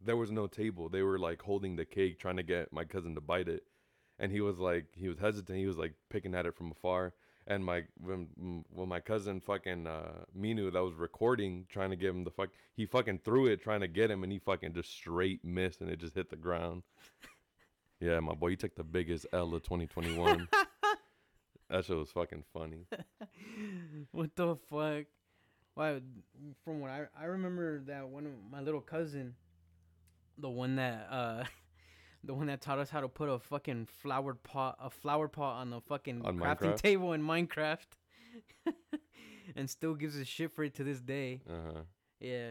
there was no table. They were like holding the cake, trying to get my cousin to bite it, and he was like, he was hesitant. He was like picking at it from afar. And my when when my cousin fucking uh, Minu that was recording, trying to give him the fuck, he fucking threw it trying to get him, and he fucking just straight missed, and it just hit the ground. yeah, my boy, you took the biggest L of 2021. that shit was fucking funny. what the fuck? Why? From what I I remember that one of my little cousin, the one that uh, the one that taught us how to put a fucking flower pot a flower pot on the fucking On crafting Minecraft? table in Minecraft, and still gives a shit for it to this day. Uh huh. Yeah.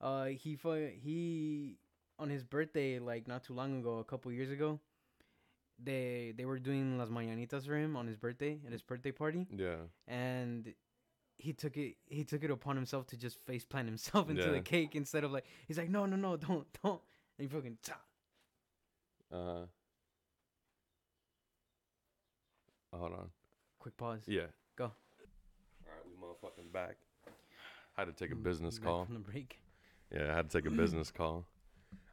Uh, he he on his birthday like not too long ago, a couple years ago. They they were doing las mañanitas for him on his birthday at his birthday party, Yeah. and he took it he took it upon himself to just face plant himself into Yeah. the cake instead of like he's like no no no don't don't and he fucking Uh. Hold on. quick pause. Yeah. Go. All right, we motherfucking back. I Had to take a Mm, business back call. from the break. Yeah, I had to take a business call.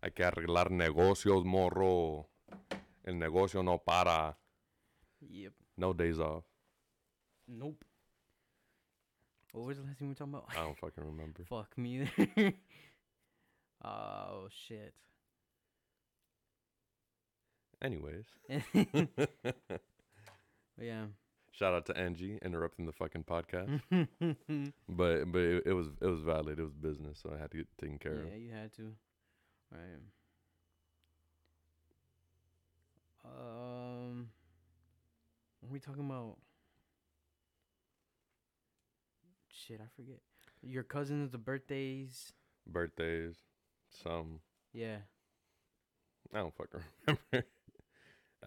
Hay que arreglar negocios, morro. El negocio no para. Yep. No days off. Nope. What was the last thing we were talking about? I don't fucking remember. Fuck me either. oh shit. Anyways, yeah. shout out to Angie interrupting the fucking podcast. But but it, it was it was valid. It was business, so I had to get taken care of. yeah, you had to. Right. Um, what are we talking about? Shit, I forget. Your cousins, the birthdays. Birthdays, some Yeah. I don't fucking remember.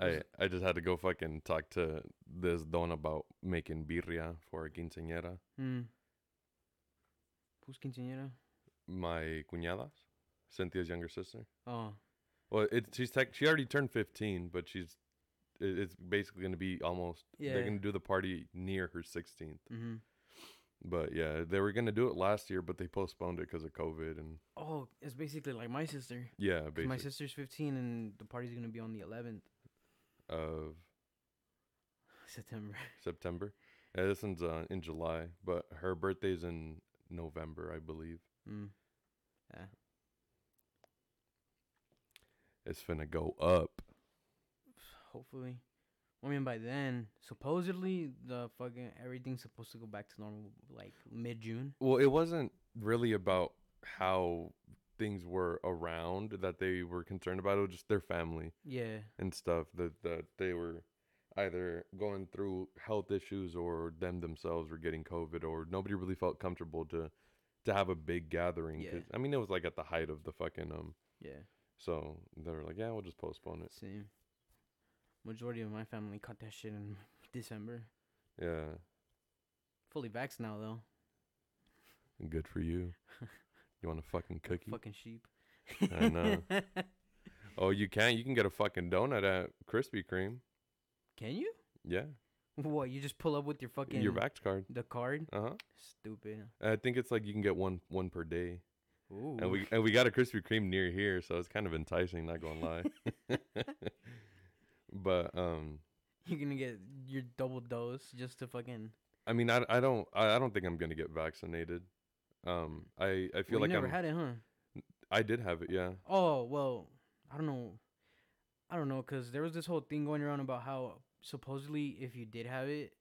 I I just had to go fucking talk to this don about making birria for a quinceañera. Hmm. Who's quinceañera? My cuñadas, Cynthia's younger sister. Oh, Well, it she's tech, she already turned 15, but she's it, it's basically gonna be almost. Yeah. They're gonna do the party near her 16th. mm-hmm. But yeah, they were gonna do it last year, but they postponed it because of COVID and Oh, it's basically like my sister. Yeah, basically My sister's 15 and the party's gonna be on the 11th of September. September. Yeah, this one's uh, in July, but her birthday's in November, I believe. Mm. Yeah. It's finna go up. Hopefully. I mean, by then, supposedly the fucking everything's supposed to go back to normal like mid June. Well, it wasn't really about how things were around that they were concerned about. It was just their family Yeah. and stuff that that they were either going through health issues or them themselves were getting COVID or nobody really felt comfortable to to have a big gathering. Yeah. I mean, it was like at the height of the fucking um. Yeah. So they were like, yeah, we'll just postpone it. Same. Majority of my family caught that shit in December. Yeah, Fully vaxxed now though. good for you. You want a fucking cookie? Fucking sheep. I know. Oh, you can. You can get a fucking donut at Krispy Kreme. Can you? Yeah, What? You just pull up with your fucking your vax card. the card? Uh huh. Stupid. I think it's like you can get one one per day, Ooh. and we and we got a Krispy Kreme near here, so it's kind of enticing. Not gonna lie. but um, You're gonna get your double dose just to fucking. I mean, I, I don't I, I don't think I'm gonna get vaccinated. Um, I I feel Well, like never I'm, had it, huh? I did have it. Yeah. Oh well, I don't know. I don't know, cause there was this whole thing going around about how supposedly if you did have it,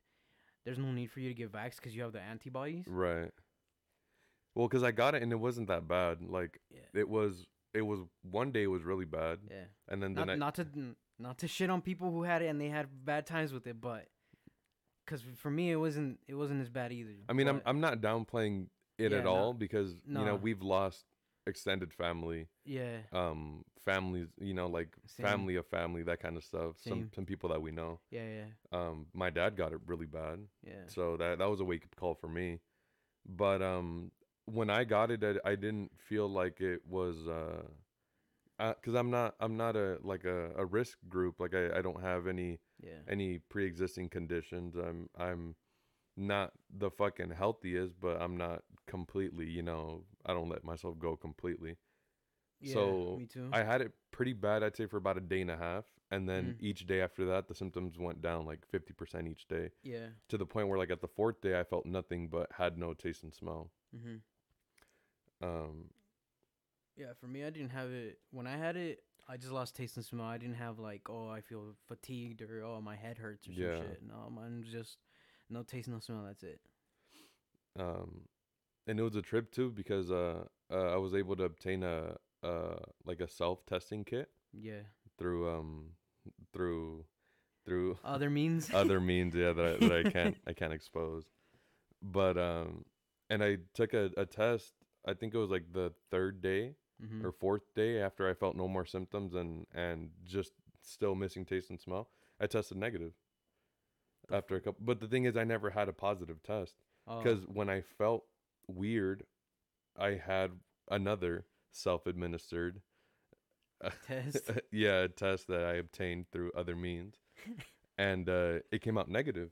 there's no need for you to get vaxxed because you have the antibodies. Right. Well, because I got it and it wasn't that bad. Like Yeah. it was. It was one day it was really bad, Yeah. and then the Not, next. not to not to shit on people who had it and they had bad times with it, but because for me it wasn't it wasn't as bad either. I mean, I'm but- I'm not downplaying it Yeah, at no. all because you know we've lost extended family, yeah. um, families, you know, like Same. family of family, that kind of stuff. Some Same. some people that we know. Yeah, yeah, Um, my dad got it really bad, yeah. so that that was a wake up call for me. But um, when I got it, I, I didn't feel like it was uh, because I'm not I'm not a like a, a risk group. Like I, I don't have any Yeah. any pre-existing conditions. I'm I'm not the fucking healthiest, but I'm not completely, you know, I don't let myself go completely. yeah, so, me too. I had it pretty bad, I'd say for about a day and a half, and then Mhm. each day after that the symptoms went down like 50% each day yeah. to the point where like at the fourth day I felt nothing but had no taste and smell. Mhm. Um Yeah, for me, I didn't have it when I had it. I just lost taste and smell. I didn't have like, oh, I feel fatigued or oh, my head hurts or some Yeah. shit. No, mine was just no taste, no smell. That's it. um and it was a trip too because uh, uh I was able to obtain a uh like a self-testing kit Yeah. through um through through Other means. other means yeah that I, that I can't I can't expose. But um and I took a, a test I think it was like the third day mm-hmm. or fourth day after I felt no more symptoms and and just still missing taste and smell. I tested negative after a couple but the thing is I never had a positive test Oh, because when I felt weird I had another self-administered test. yeah, a test that I obtained through other means. and uh, it came out negative.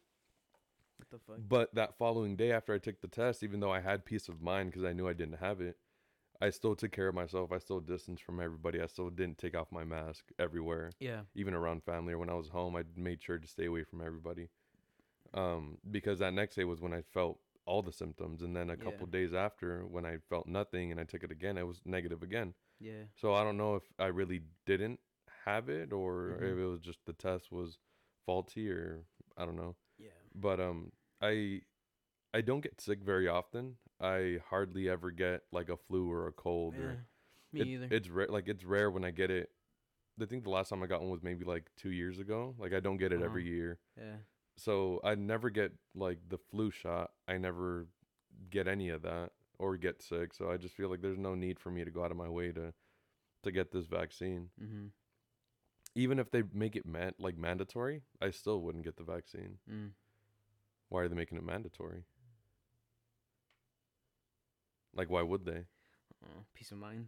what the fuck? But that following day after I took the test, even though I had peace of mind because I knew I didn't have it, I still took care of myself. I still distanced from everybody. I still didn't take off my mask everywhere, Yeah. even around family or when I was home. I made sure to stay away from everybody. Um, because that next day was when I felt all the symptoms, and then a Yeah. couple days after, when I felt nothing and I took it again, it was negative again. Yeah. So I don't know if I really didn't have it or if Mhm. it was just the test was faulty or I don't know. Yeah. But um, I I don't get sick very often. I hardly ever get like a flu or a cold Yeah. or Me it- either. It's rare. Like it's rare when I get it. I think the last time I got one was maybe like two years ago. Like I don't get it every Uh-huh. year, yeah. So I never get like the flu shot. I never get any of that or get sick. So I just feel like there's no need for me to go out of my way to to get this vaccine. Mm-hmm. Even if they make it man- like mandatory, I still wouldn't get the vaccine. Mm. Why are they making it mandatory? Like why would they? Oh, peace of mind.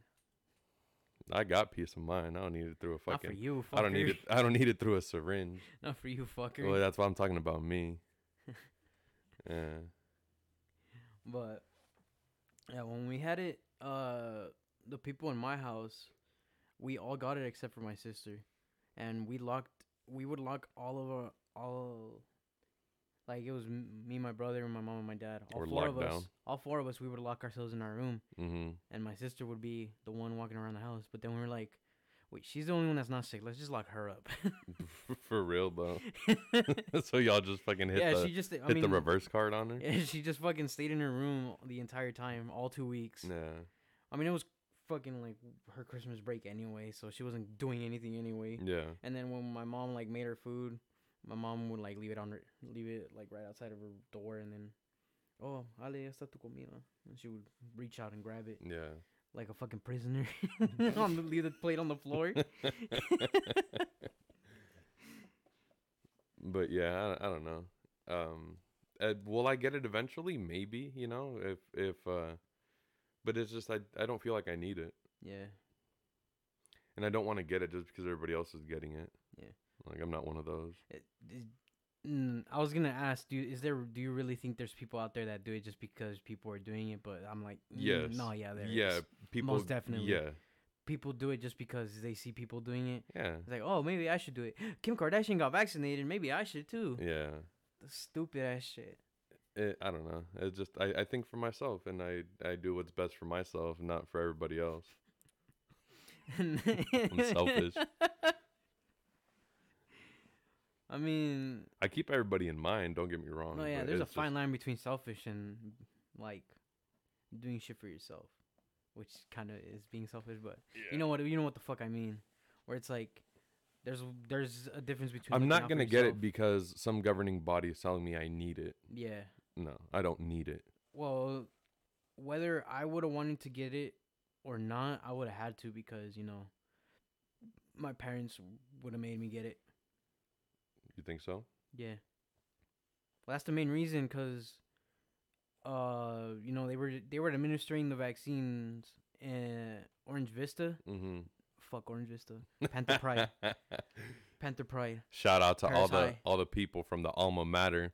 I got peace of mind. I don't need it through a fucking. Not for you, fucker. I don't need it. I don't need it through a syringe. Not for you, fucker. Well, that's why I'm talking about me. yeah. But yeah, when we had it, uh, the people in my house, we all got it except for my sister, and we locked. We would lock all of our all. Like it was m- me, my brother, and my mom and my dad. All four of locked us. down. All four of us. We would lock ourselves in our room, Mm-hmm. and my sister would be the one walking around the house. But then we were like, "Wait, she's the only one that's not sick. Let's just lock her up." For real though. so y'all just fucking hit yeah, the she just. I hit mean, the reverse card on her. Yeah, she just fucking stayed in her room the entire time, all two weeks. Yeah. I mean, it was fucking like her Christmas break anyway, so she wasn't doing anything anyway. Yeah. And then when my mom like made her food, my mom would like leave it on her, leave it like right outside of her door, and then, oh, Ale, está tu comida, and she would reach out and grab it Yeah. like a fucking prisoner, on the leave the plate on the floor. But yeah, I, I don't know. Um, uh, will I get it eventually? Maybe. You know, if if uh, but it's just I I don't feel like I need it, yeah, and I don't want to get it just because everybody else is getting it. Yeah. Like I'm not one of those. It- it- mm, I was gonna ask, do you, is there? Do you really think there's people out there that do it just because people are doing it? But I'm like, mm, Yes. no, yeah, there yeah. is. People. definitely. Yeah. People do it just because they see people doing it. Yeah. It's like, oh, maybe I should do it. Kim Kardashian got vaccinated. Maybe I should too. Yeah. The stupid ass shit. It, I don't know. It's just I, I think for myself, and I I do what's best for myself, not for everybody else. I'm selfish. I mean, I keep everybody in mind. Don't get me wrong. no, yeah. There's a fine just- line between selfish and like doing shit for yourself, which kind of is being selfish. But you know what? You know what the fuck I mean? Where it's like, there's there's a difference between. I'm not gonna get it because some governing body is telling me I need it. Yeah. No, I don't need it. Well, whether I would have wanted to get it or not, I would have had to because you know, my parents would have made me get it. You think so? Yeah. Well, that's the main reason, cause, uh, you know, they were they were administering the vaccines in Orange Vista. Mm-hmm. Fuck Orange Vista. Panther Pride. Panther Pride. Shout out to all the High. all the people from the alma mater.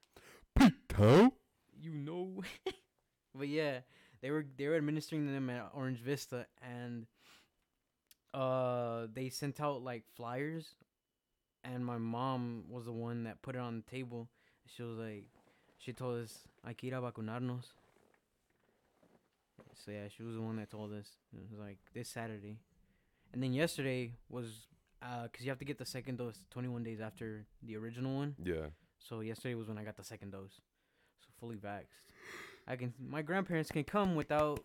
Pito. You know. but yeah, they were they were administering them at Orange Vista, and uh, they sent out like flyers, and my mom was the one that put it on the table. She was like, she told us, "Hay que ir a vacunarnos." So yeah, she was the one that told us. It was like this Saturday, and then yesterday was uh, cause you have to get the second dose 21 days after the original one. Yeah. So yesterday was when I got the second dose. So fully vaxxed. I can my grandparents can come without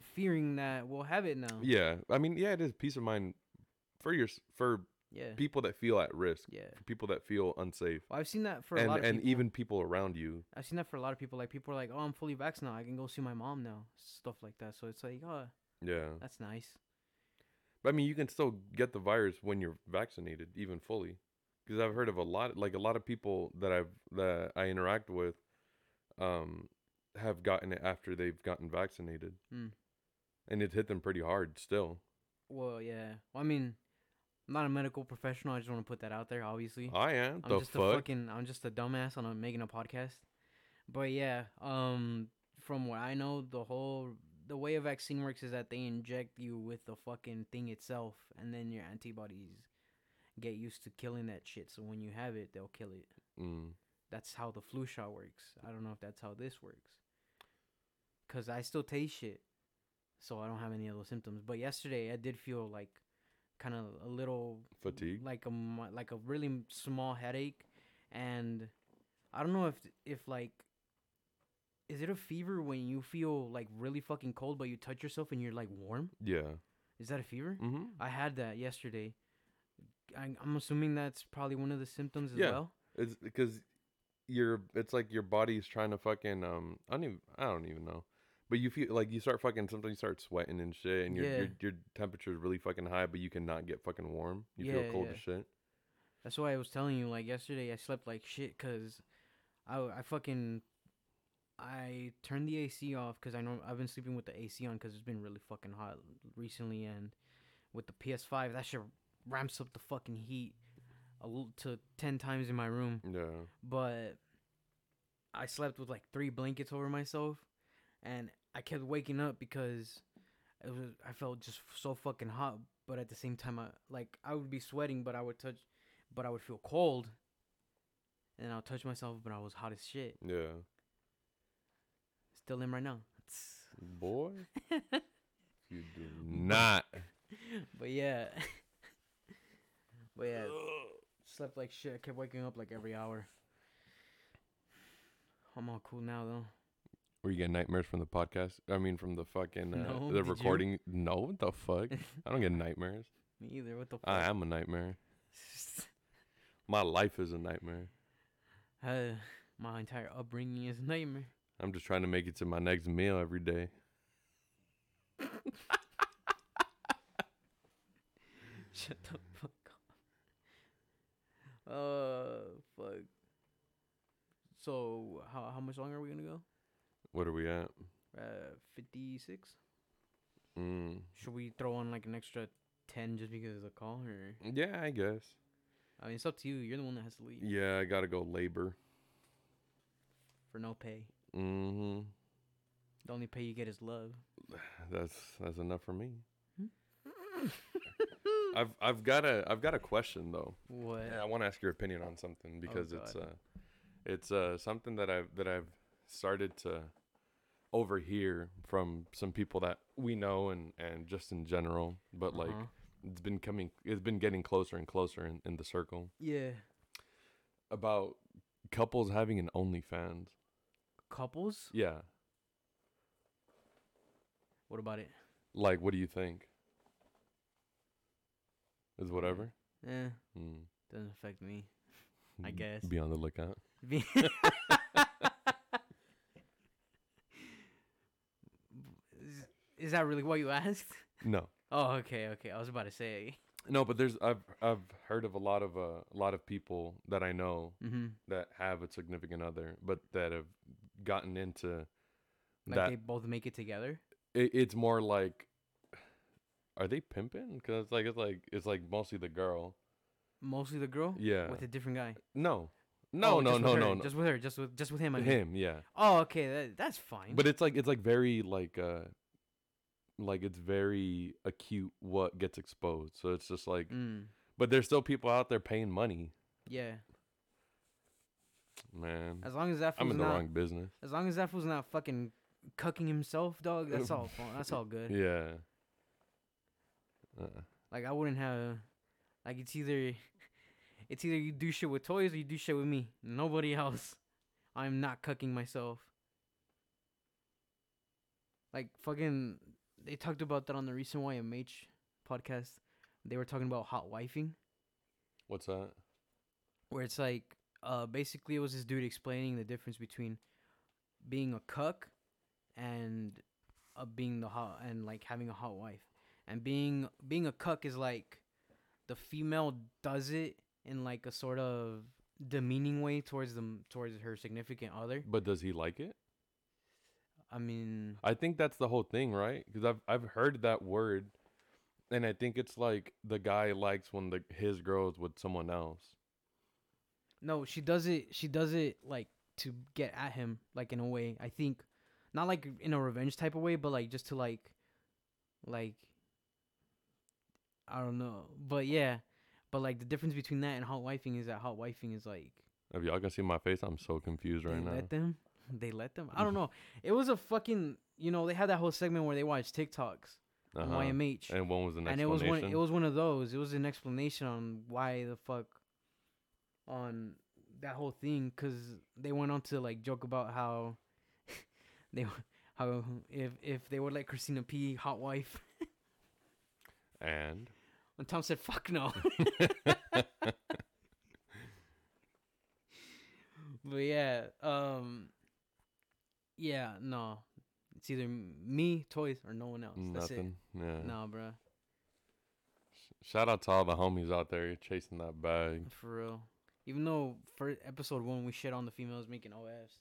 fearing that we'll have it now. Yeah. I mean, yeah, it is peace of mind for your for Yeah. people that feel at risk, Yeah. people that feel unsafe, Well, I've seen that for a and lot of and people. even people around you. I've seen that for a lot of people. Like people are like, "Oh, I'm fully vaxxed now. I can go see my mom now." Stuff like that. So it's like, "Oh, Yeah. that's nice." But I mean, you can still get the virus when you're vaccinated, even fully. Because I've heard of a lot, like a lot of people that I've that I interact with, um, have gotten it after they've gotten vaccinated, Hmm. and it hit them pretty hard. Still, Well, yeah. Well, I mean, I'm not a medical professional. I just want to put that out there. Obviously, I am I'm the just a fuck. fucking I'm just a dumbass on a, making a podcast. But yeah, um from what I know, the whole the way a vaccine works is that they inject you with the fucking thing itself and then your antibodies get used to killing that shit. So when you have it, they'll kill it. Mm. That's how the flu shot works. I don't know if that's how this works. cause I still taste shit, so I don't have any of those symptoms. But yesterday I did feel like kind of a little Fatigue. like a like a really small headache, and I don't know if if like. Is it a fever when you feel like really fucking cold, but you touch yourself and you're like warm? Yeah. Is that a fever? Mm-hmm. I had that yesterday. I, I'm assuming that's probably one of the symptoms as Yeah. well. It's because your it's like your body's trying to fucking um I don't even I don't even know. But you feel like you start fucking sometimes you start sweating and shit and your Yeah. your your temperature is really fucking high but you cannot get fucking warm. You Yeah, feel cold yeah. as shit. That's why I was telling you like yesterday I slept like shit cuz I I fucking I turned the AC off cuz I know I've been sleeping with the AC on cuz it's been really fucking hot recently and with the PS5 that shit ramps up the fucking heat a little to 10 times in my room. Yeah. but I slept with like three blankets over myself, and I kept waking up because it was I felt just so fucking hot. But at the same time, I like I would be sweating, but I would touch, but I would feel cold, and I'll touch myself, but I was hot as shit. Yeah. Still in right now. It's... Boy. you do not. but yeah, but yeah, slept like shit. I kept waking up like every hour. I'm all cool now though. Were you getting nightmares from the podcast? I mean from the fucking uh, No, the did you? recording. No, what the fuck? I don't get nightmares. Me either. What the fuck? I am a nightmare. My life is a nightmare. Uh, my entire upbringing is a nightmare. I'm just trying to make it to my next meal every day. Shut the fuck up. Uh, fuck. So, how how much longer are we gonna go? What are we at? Uh, fifty six. Mm. Should we throw on like an extra ten just because of the call, or Yeah, I guess. I mean, it's up to you. You're the one that has to leave Yeah, I gotta go labor. for no pay. Mm-hmm. The only pay you get is love. That's that's enough for me. Hmm? I've I've got a I've got a question though. What? Yeah, I want to ask your opinion on something because it's uh it's uh something that I've that I've started to overhear from some people that we know and and just in general, but like Uh-huh. it's been coming it's been getting closer and closer in, in the circle yeah, about couples having an OnlyFans. couples. Yeah. What about it? Like what do you think? Is whatever? yeah Mm. doesn't affect me. I guess. Be on the lookout. Be- is, that really what you asked? No. Oh, okay, okay. I was about to say. No, but there's I've I've heard of a lot of uh, a lot of people that I know Mm-hmm. that have a significant other, but that have gotten into Like that. they both make it together. it, it's more like, are they pimping? Because it's like it's like it's like mostly the girl. Mostly the girl. Yeah. With a different guy. No. No, Oh, no, no, no, no. Just with her. Just with just with him. I mean. Him, yeah. Oh, okay. That, that's fine. But it's like it's like very like uh like it's very acute what gets exposed. So it's just like mm, but there's still people out there paying money. yeah. Man. As long as that I'm in the not. wrong business. As long as that fool's not fucking cucking himself, dog. That's all. That's all good. Yeah. Uh, Like I wouldn't have. Like it's either. It's either you do shit with toys or you do shit with me. Nobody else. I'm not cucking myself. Like fucking. They talked about that on the recent YMH podcast. They were talking about hot wifing, what's that? where it's like, uh, basically it was this dude explaining the difference between being a cuck and uh, being the hot and like having a hot wife. And being being a cuck is like the female does it in like a sort of demeaning way towards them towards her significant other. But does he like it? I mean, I think that's the whole thing, right? Because I've I've heard that word, and I think it's like the guy likes when the his girl's with someone else. no, she does it. She does it like to get at him, like in a way. I think, not like in a revenge type of way, but like just to like, like, I don't know, but yeah, but like the difference between that and hot wifing is that hot wifing is like If y'all can see my face, I'm so confused right now. let them, they let them. I don't know. It was a fucking you know, they had that whole segment where they watch TikToks Uh-huh. YMH. And one was an and it was one it was one of those. It was an explanation on why the fuck on that whole thing cuz they went on to like joke about how they how if if they would let Christina P hot wife and and Tom said fuck no. but yeah, um yeah, no. It's either me, toys or no one else. That's nothing. Yeah. it. No, bruh. Shout out to all the homies out there chasing that bag. For real. Even though for episode one we shit on the females making OFs,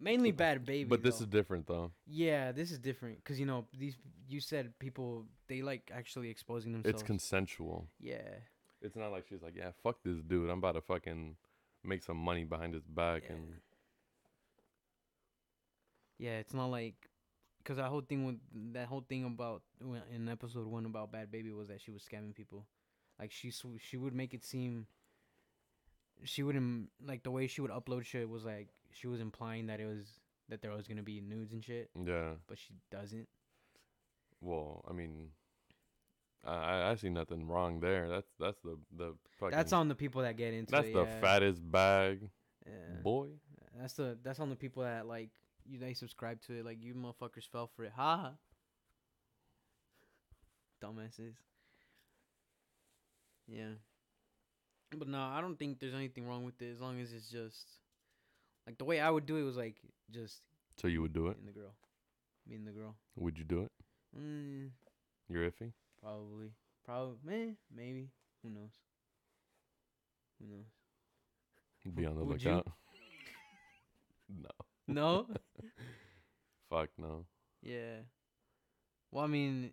mainly Bhad Bhabie. But this though. is different though. yeah, this is different because you know these you said people they like actually exposing themselves. It's consensual. yeah, It's not like she's like, yeah, fuck this dude. I'm about to fucking make some money behind his back Yeah. and yeah. It's not like because that whole thing with that whole thing about in episode one about Bhad Bhabie was that she was scamming people. Like she sw- she would make it seem. She wouldn't like the way she would upload shit was like she was implying that it was that there was gonna be nudes and shit, yeah. but she doesn't. Well, I mean, I I I see nothing wrong there. That's that's the the fucking. That's on the people that get into That's it. the yeah. fattest bag, Yeah. boy. That's the that's on the people that like you they subscribe to it. Like you motherfuckers fell for it. Ha ha. Dumbasses. Yeah. But no, I don't think there's anything wrong with it as long as it's just like the way I would do it was like just So you would do it? in the girl. Me and the girl. Would you do it? Mm, You're iffy. probably. Probably eh, maybe. Who knows? Who knows? Be on the Would you? lookout. no. No? Fuck no. Yeah. Well, I mean,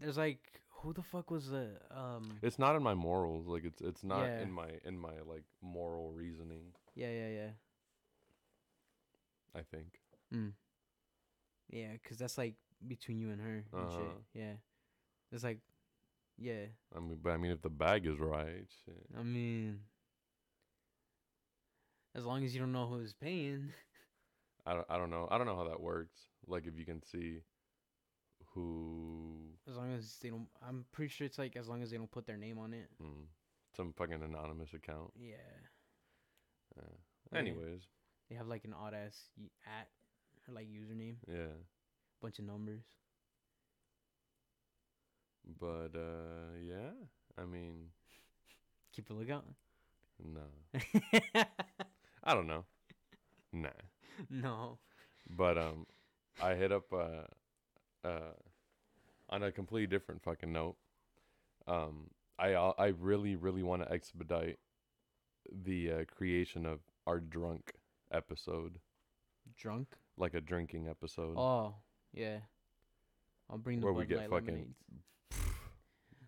there's like, who the fuck was the um? It's not in my morals. Like it's it's not Yeah. in my in my like moral reasoning. Yeah, yeah, yeah. I think. Mm. Yeah, cause that's like between you and her and shit. Uh-huh. Yeah. It's like, yeah. I mean, but I mean, if the bag is right, shit. I mean, as long as you don't know who's paying. I don't, I don't know. I don't know how that works. Like if you can see who As long as they don't, I'm pretty sure it's like as long as they don't put their name on it. mm, some fucking anonymous account. Yeah. Yeah. Anyways, They have like an odd ass y- at or like username, yeah. bunch of numbers. But uh yeah, I mean, Keep a lookout. no. I don't know. Nah. no. But um I hit up uh uh on a completely different fucking note. Um I uh, I really really want to expedite the uh, creation of our drunk episode, Drunk. like a drinking episode. Oh, yeah. I'll bring the Where we get fucking-.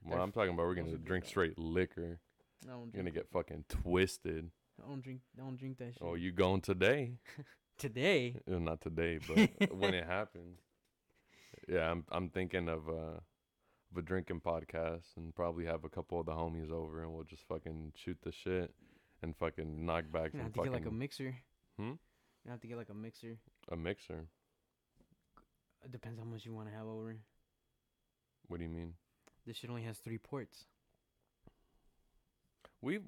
Well, I'm talking about we're gonna drink straight liquor. You're gonna get fucking twisted. I don't drink. I don't drink that shit. Oh, you going today? Today. Uh, Not today, but when it happens. Yeah, I'm I'm thinking of uh of a drinking podcast and probably have a couple of the homies over and we'll just fucking shoot the shit and fucking knock back You have to get like a mixer. Hmm? You have to get like a mixer. a mixer. It depends how much you want to have over. What do you mean? This shit only has three ports. We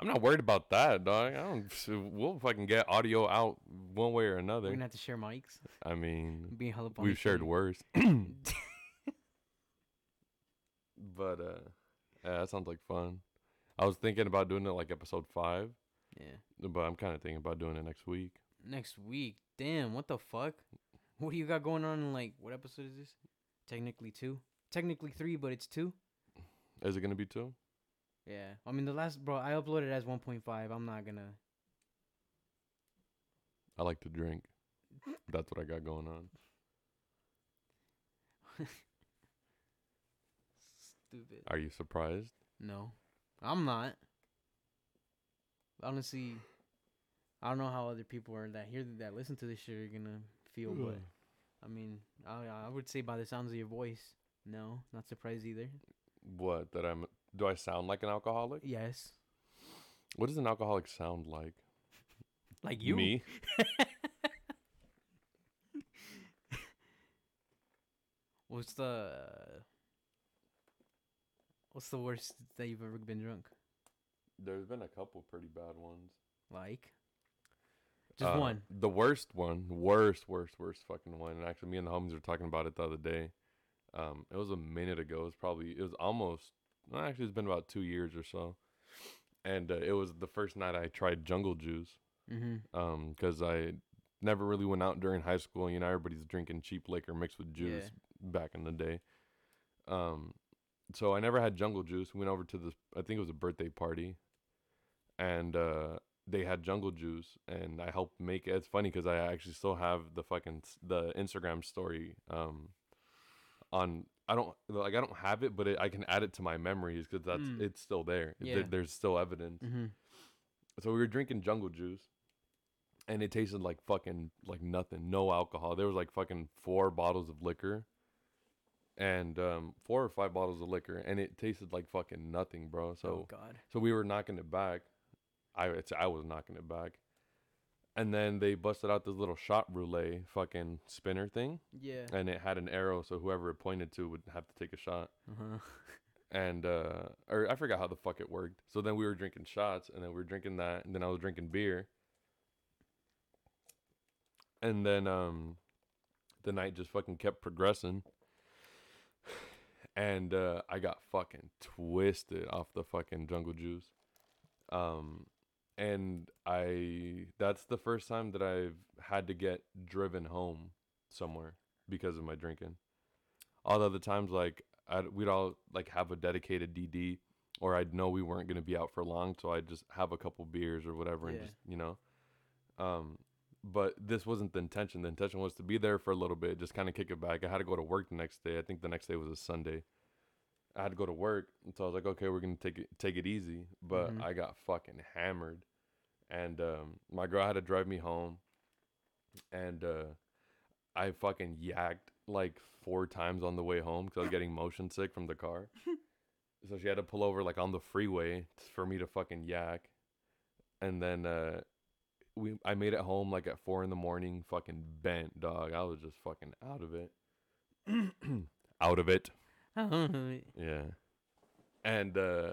I'm not worried about that, dog. I don't we'll fucking get audio out one way or another. We're gonna have to share mics. I mean, Being hella we've shared worse. But uh yeah, that sounds like fun. I was thinking about doing it like episode 5, yeah. but I'm kind of thinking about doing it next week. Next week. Damn. What the fuck? What do you got going on? In like what episode is this? Technically two. Technically three, but it's two. Is it to be 2? Yeah. I mean the last bro. I uploaded as 1.5. I'm not gonna. I like to drink. That's what I got going on. Stupid. Are you surprised? No, I'm not. Honestly, I don't know how other people are that hear that listen to this shit are gonna feel, but I mean, I I would say by the sounds of your voice, no, not surprised either. What? That I'm do I sound like an alcoholic? Yes. What does an alcoholic sound like? Like you? Me? what's the What's the worst that you've ever been drunk? There's been a couple pretty bad ones. Like? Just uh, one. The worst one, worst, worst, worst fucking one. And actually, me and the homies were talking about it the other day. Um, it was a minute ago. It was probably it was almost actually, it's been about two years or so. And uh, it was the first night I tried jungle juice. Mm-hmm. Um, because I never really went out during high school. You know, everybody's drinking cheap liquor mixed with juice back in the day. Um, so I never had jungle juice. Went over to this, I think it was a birthday party, and uh, they had jungle juice, and I helped make it. It's funny because I actually still have the fucking the Instagram story. Um, on I don't like I don't have it, but it, I can add it to my memories because that's Mm. it's still there. There- Yeah. there's still evidence Mm-hmm. so we were drinking jungle juice and it tasted like fucking like nothing no alcohol there was like fucking four bottles of liquor and um four or five bottles of liquor and it tasted like fucking nothing bro so oh God. so we were knocking it back i it's, i was knocking it back and then they busted out this little shot roulette fucking spinner thing Yeah. and it had an arrow so whoever it pointed to would have to take a shot Uh-huh. and uh or I forgot how the fuck it worked. So then we were drinking shots and then we were drinking that and then I was drinking beer. And then um the night just fucking kept progressing. And uh I got fucking twisted off the fucking jungle juice. Um and I that's the first time that I've had to get driven home somewhere because of my drinking. All the other times like I'd, we'd all like have a dedicated DD, or I'd know we weren't gonna be out for long, so I'd just have a couple beers or whatever, and Yeah. just you know. Um, but this wasn't the intention. The intention was to be there for a little bit, just kind of kick it back. I had to go to work the next day. I think the next day was a Sunday. I had to go to work, and so I was like, okay, we're gonna take it take it easy. But Mhm. I got fucking hammered, and um, my girl had to drive me home, and uh, I fucking yacked like four times on the way home because I was getting motion sick from the car. so she had to pull over like on the freeway for me to fucking yak, and then uh, we I made it home like at four in the morning, fucking bent, dog. I was just fucking out of it, out of it. Yeah. And uh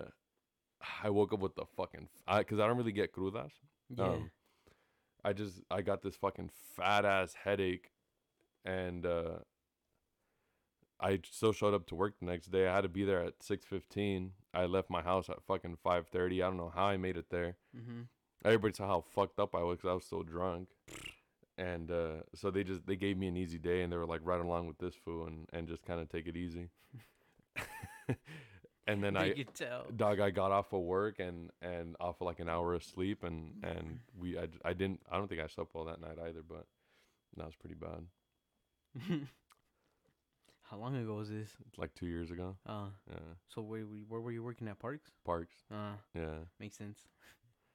I woke up with the fucking I cuz I don't really get crudas. yeah. Um I just I got this fucking fat ass headache and uh I still showed up to work the next day. I had to be there at 6:15. I left my house at fucking 5:30. I don't know how I made it there. mm-hmm. Everybody saw how fucked up I was cuz I was so drunk. And uh so they just they gave me an easy day and they were like right along with this fool and and just kind of take it easy. and then I dog i got off of work and and off of like an hour of sleep and and we i, I didn't i don't think i slept well that night either but that was pretty bad How long ago was this? it's like two years ago Uh, yeah so where were you, where were you working at Parks? parks Uh, yeah makes sense.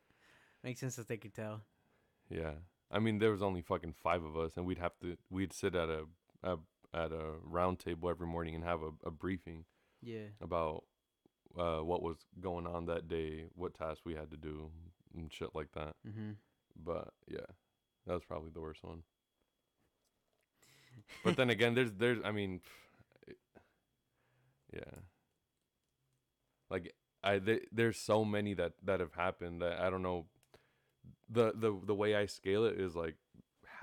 makes sense that they could tell. yeah i mean there was only fucking five of us and we'd have to we'd sit at a, a at a round table every morning and have a, a briefing Yeah. about uh what was going on that day what tasks we had to do and shit like that. Mm-hmm. but yeah that was probably the worst one. But then again there's there's i mean it- yeah. Like i th- there's so many that that have happened that i don't know. The the the way i scale it is like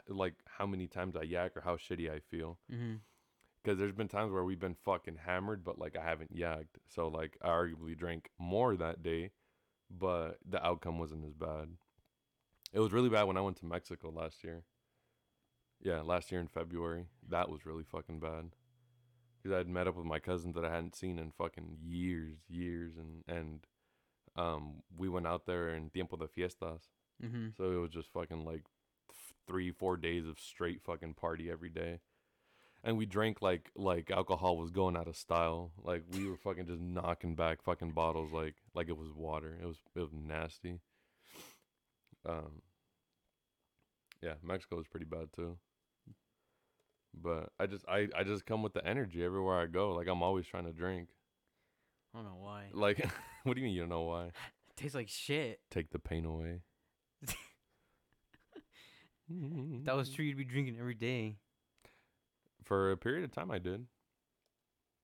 like how many times i yak or how shitty i feel. Mm-hmm. Because there's been times where we've been fucking hammered but like i haven't yacked so like i arguably drank more that day but the outcome wasn't as bad. It was really bad when i went to mexico last year. Yeah last year in february. That was really fucking bad. Because i had met up with my cousins that i hadn't seen in fucking years years and and um we went out there in tiempo de fiestas. Mm-hmm. so it was just fucking like th- three, four days of straight fucking party every day. And we drank like like alcohol was going out of style. Like we were fucking just knocking back fucking bottles like like it was water. It was it was nasty. Um Yeah, Mexico was pretty bad too. But I just I, I just come with the energy everywhere I go. Like I'm always trying to drink. I don't know why. Like what do you mean you don't know why? It tastes like shit. Take the pain away. That was true. You'd be drinking every day. For a period of time I did.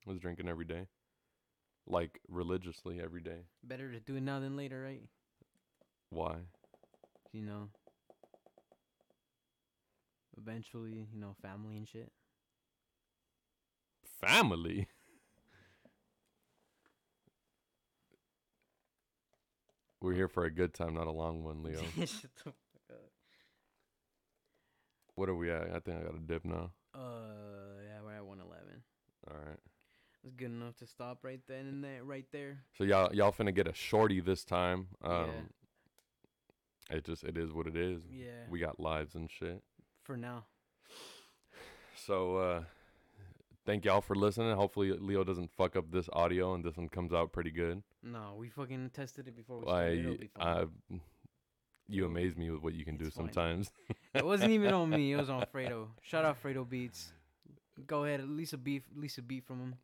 I Was drinking every day, like religiously every day. Better to do it now than later, right? Why? You know. Eventually, you know, family and shit. Family. We're here for a good time, not a long one, Leo. Shut the fuck up. what are we at? I think I got a dip now. Uh, yeah, we're at 111. All right. It's good enough to stop right then and there, right there. So y'all y'all finna get a shorty this time. Um it just it is what it is. Yeah. We got lives and shit. For now. So uh thank y'all for listening. Hopefully Leo doesn't fuck up this audio and this one comes out pretty good. No, we fucking tested it before we started. It'll be fine. I you amaze me with what you can do it's fine. sometimes. it wasn't even on me. It was on Fredo. Shout out Fredo Beats. Go ahead, at least a beat, at least a beat from him.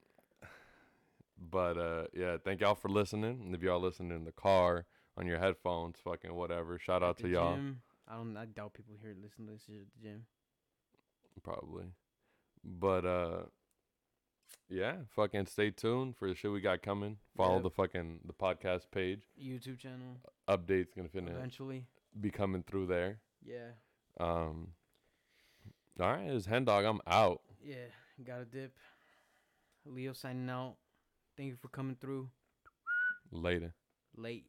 But uh yeah, thank y'all for listening. And if y'all listening in the car, on your headphones, fucking whatever. Shout out to the y'all. gym. I don't. I doubt people here listen to this at the gym. Probably. But uh yeah, fucking stay tuned for the shit we got coming. Follow yep. the fucking the podcast page, YouTube channel. Updates gonna finish eventually be coming through there. Yeah. Um. All right, it's Hen Dog. I'm out. Yeah, got a dip. Leo signing out. Thank you for coming through. Later. Late.